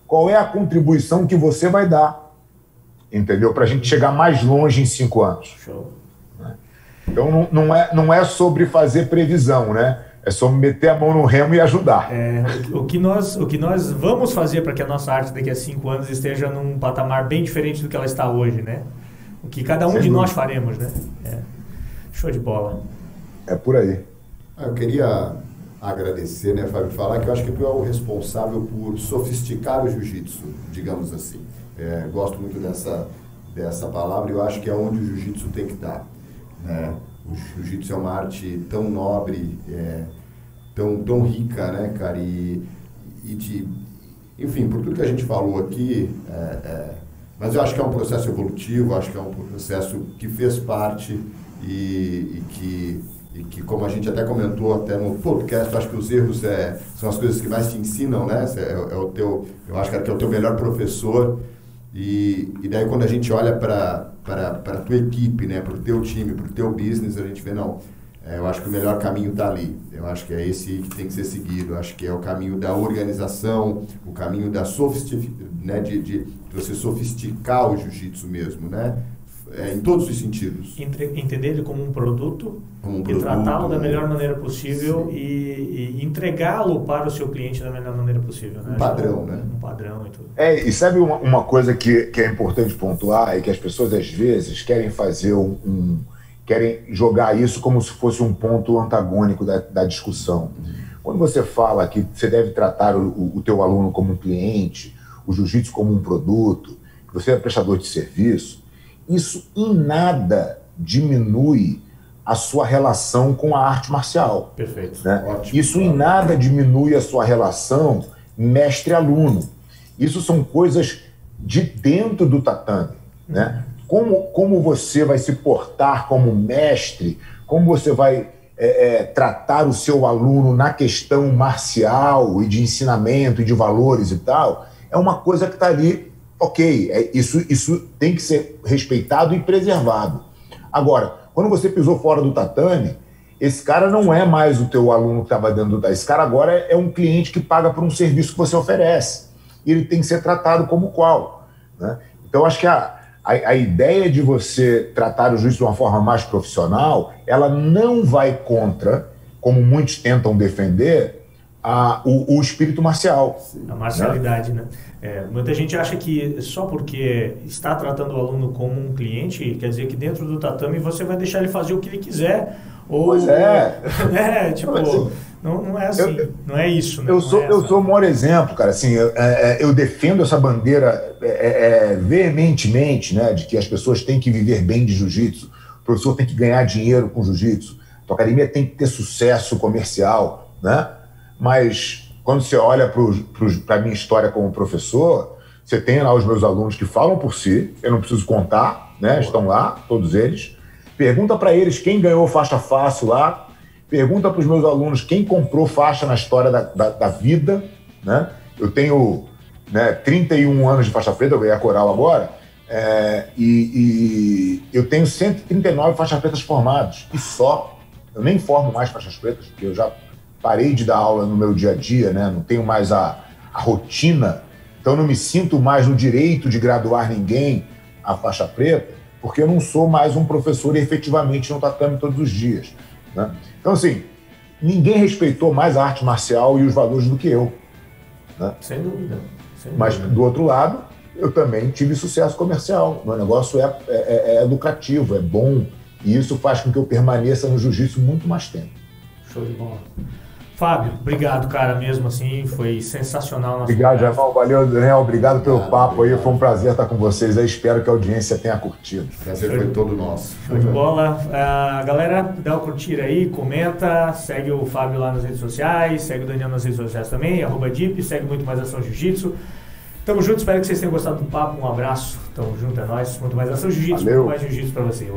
Qual é a contribuição que você vai dar? Entendeu? Para a gente chegar mais longe em cinco anos. Show. Então não, não, é, não é sobre fazer previsão, né? É só meter a mão no remo e ajudar. É, o, que nós, o que nós vamos fazer para que a nossa arte daqui a cinco anos esteja num patamar bem diferente do que ela está hoje, né? O que cada um Sem de dúvida. nós faremos, né? É. Show de bola. É por aí. Ah, eu queria agradecer, né, Fábio, falar que eu acho que tu é o responsável por sofisticar o jiu-jitsu, digamos assim. É, gosto muito dessa, dessa palavra e eu acho que é onde o jiu-jitsu tem que estar. Né? O jiu-jitsu é uma arte tão nobre, é, tão, tão rica, né, cara? E, e de, enfim, por tudo que a gente falou aqui, é, é, mas eu acho que é um processo evolutivo, acho que é um processo que fez parte e, e que e que como a gente até comentou até no podcast, acho que os erros é, são as coisas que mais te ensinam, né? É, é o teu, eu acho que é o teu melhor professor e, e daí quando a gente olha para a tua equipe, né, para o teu time, para o teu business, a gente vê, não, é, eu acho que o melhor caminho está ali. Eu acho que é esse que tem que ser seguido. Eu acho que é o caminho da organização, o caminho da sofistic, né, de, de, de você sofisticar o jiu-jitsu mesmo, né? É, em todos os sentidos. Entender ele como um produto, como um e tratá-lo da melhor maneira possível e, e entregá-lo para o seu cliente da melhor maneira possível. Né? Um padrão, né? Um padrão e tudo. É, e sabe uma, uma coisa que, que é importante pontuar é que as pessoas às vezes querem fazer um, um querem jogar isso como se fosse um ponto antagônico da, da discussão. Quando você fala que você deve tratar o, o teu aluno como um cliente, o jiu-jitsu como um produto, que você é prestador de serviço, isso em nada diminui a sua relação com a arte marcial. Perfeito. Né? Isso em nada diminui a sua relação mestre-aluno. Isso são coisas de dentro do tatame. Né? Como, como você vai se portar como mestre, como você vai é, é, tratar o seu aluno na questão marcial e de ensinamento e de valores e tal, é uma coisa que está ali ok, é, isso, isso tem que ser respeitado e preservado. Agora, quando você pisou fora do tatame, esse cara não é mais o teu aluno que estava dentro do tatame. Esse cara agora é, é um cliente que paga por um serviço que você oferece. E ele tem que ser tratado como qual. Né? Então, acho que a, a, a, ideia de você tratar o juiz de uma forma mais profissional, ela não vai contra, como muitos tentam defender, a, o, o espírito marcial. A marcialidade, né? né? É, muita gente acha que só porque está tratando o aluno como um cliente, quer dizer que dentro do tatame você vai deixar ele fazer o que ele quiser. Ou, pois é. né? Tipo, não, não é assim, eu, não é isso. Né? Eu, sou, é eu sou o maior exemplo, cara. Assim, eu, é, é, eu defendo essa bandeira é, é, veementemente, né, de que as pessoas têm que viver bem de jiu-jitsu, o professor tem que ganhar dinheiro com jiu-jitsu, a academia tem que ter sucesso comercial, né? Mas quando você olha para a minha história como professor, você tem lá os meus alunos que falam por si, eu não preciso contar, né? Estão lá, todos eles. Pergunta para eles quem ganhou faixa fácil lá. Pergunta para os meus alunos quem comprou faixa na história da, da, da vida, né? Eu tenho né, 31 anos de faixa preta, eu ganhei a coral agora, é, e, e, eu tenho 139 faixas pretas formadas, e só. Eu nem formo mais faixas pretas, porque eu já parei de dar aula no meu dia a dia, né? não tenho mais a, a rotina, então não me sinto mais no direito de graduar ninguém a faixa preta, porque eu não sou mais um professor efetivamente no tatame todos os dias. Né? Então, assim, ninguém respeitou mais a arte marcial e os valores do que eu. Né? Sem dúvida. Sem Mas, do outro lado, eu também tive sucesso comercial. Meu negócio é, é, é, é educativo, é bom, e isso faz com que eu permaneça no jiu-jitsu muito mais tempo. Show de bola. Fábio, obrigado, cara, mesmo assim, foi sensacional. Obrigado, Jamal, valeu, Daniel, obrigado pelo obrigado, papo obrigado. aí, foi um prazer estar com vocês aí, espero que a audiência tenha curtido. O prazer foi todo nosso. Show de bola. Uh, galera, dá o curtir aí, comenta, segue o Fábio lá nas redes sociais, segue o Daniel nas redes sociais também, arroba Deep, segue muito mais Ação Jiu-Jitsu. Tamo junto, espero que vocês tenham gostado do papo, um abraço, tamo junto, é nóis, muito mais Ação Jiu-Jitsu, muito mais Jiu-Jitsu pra vocês.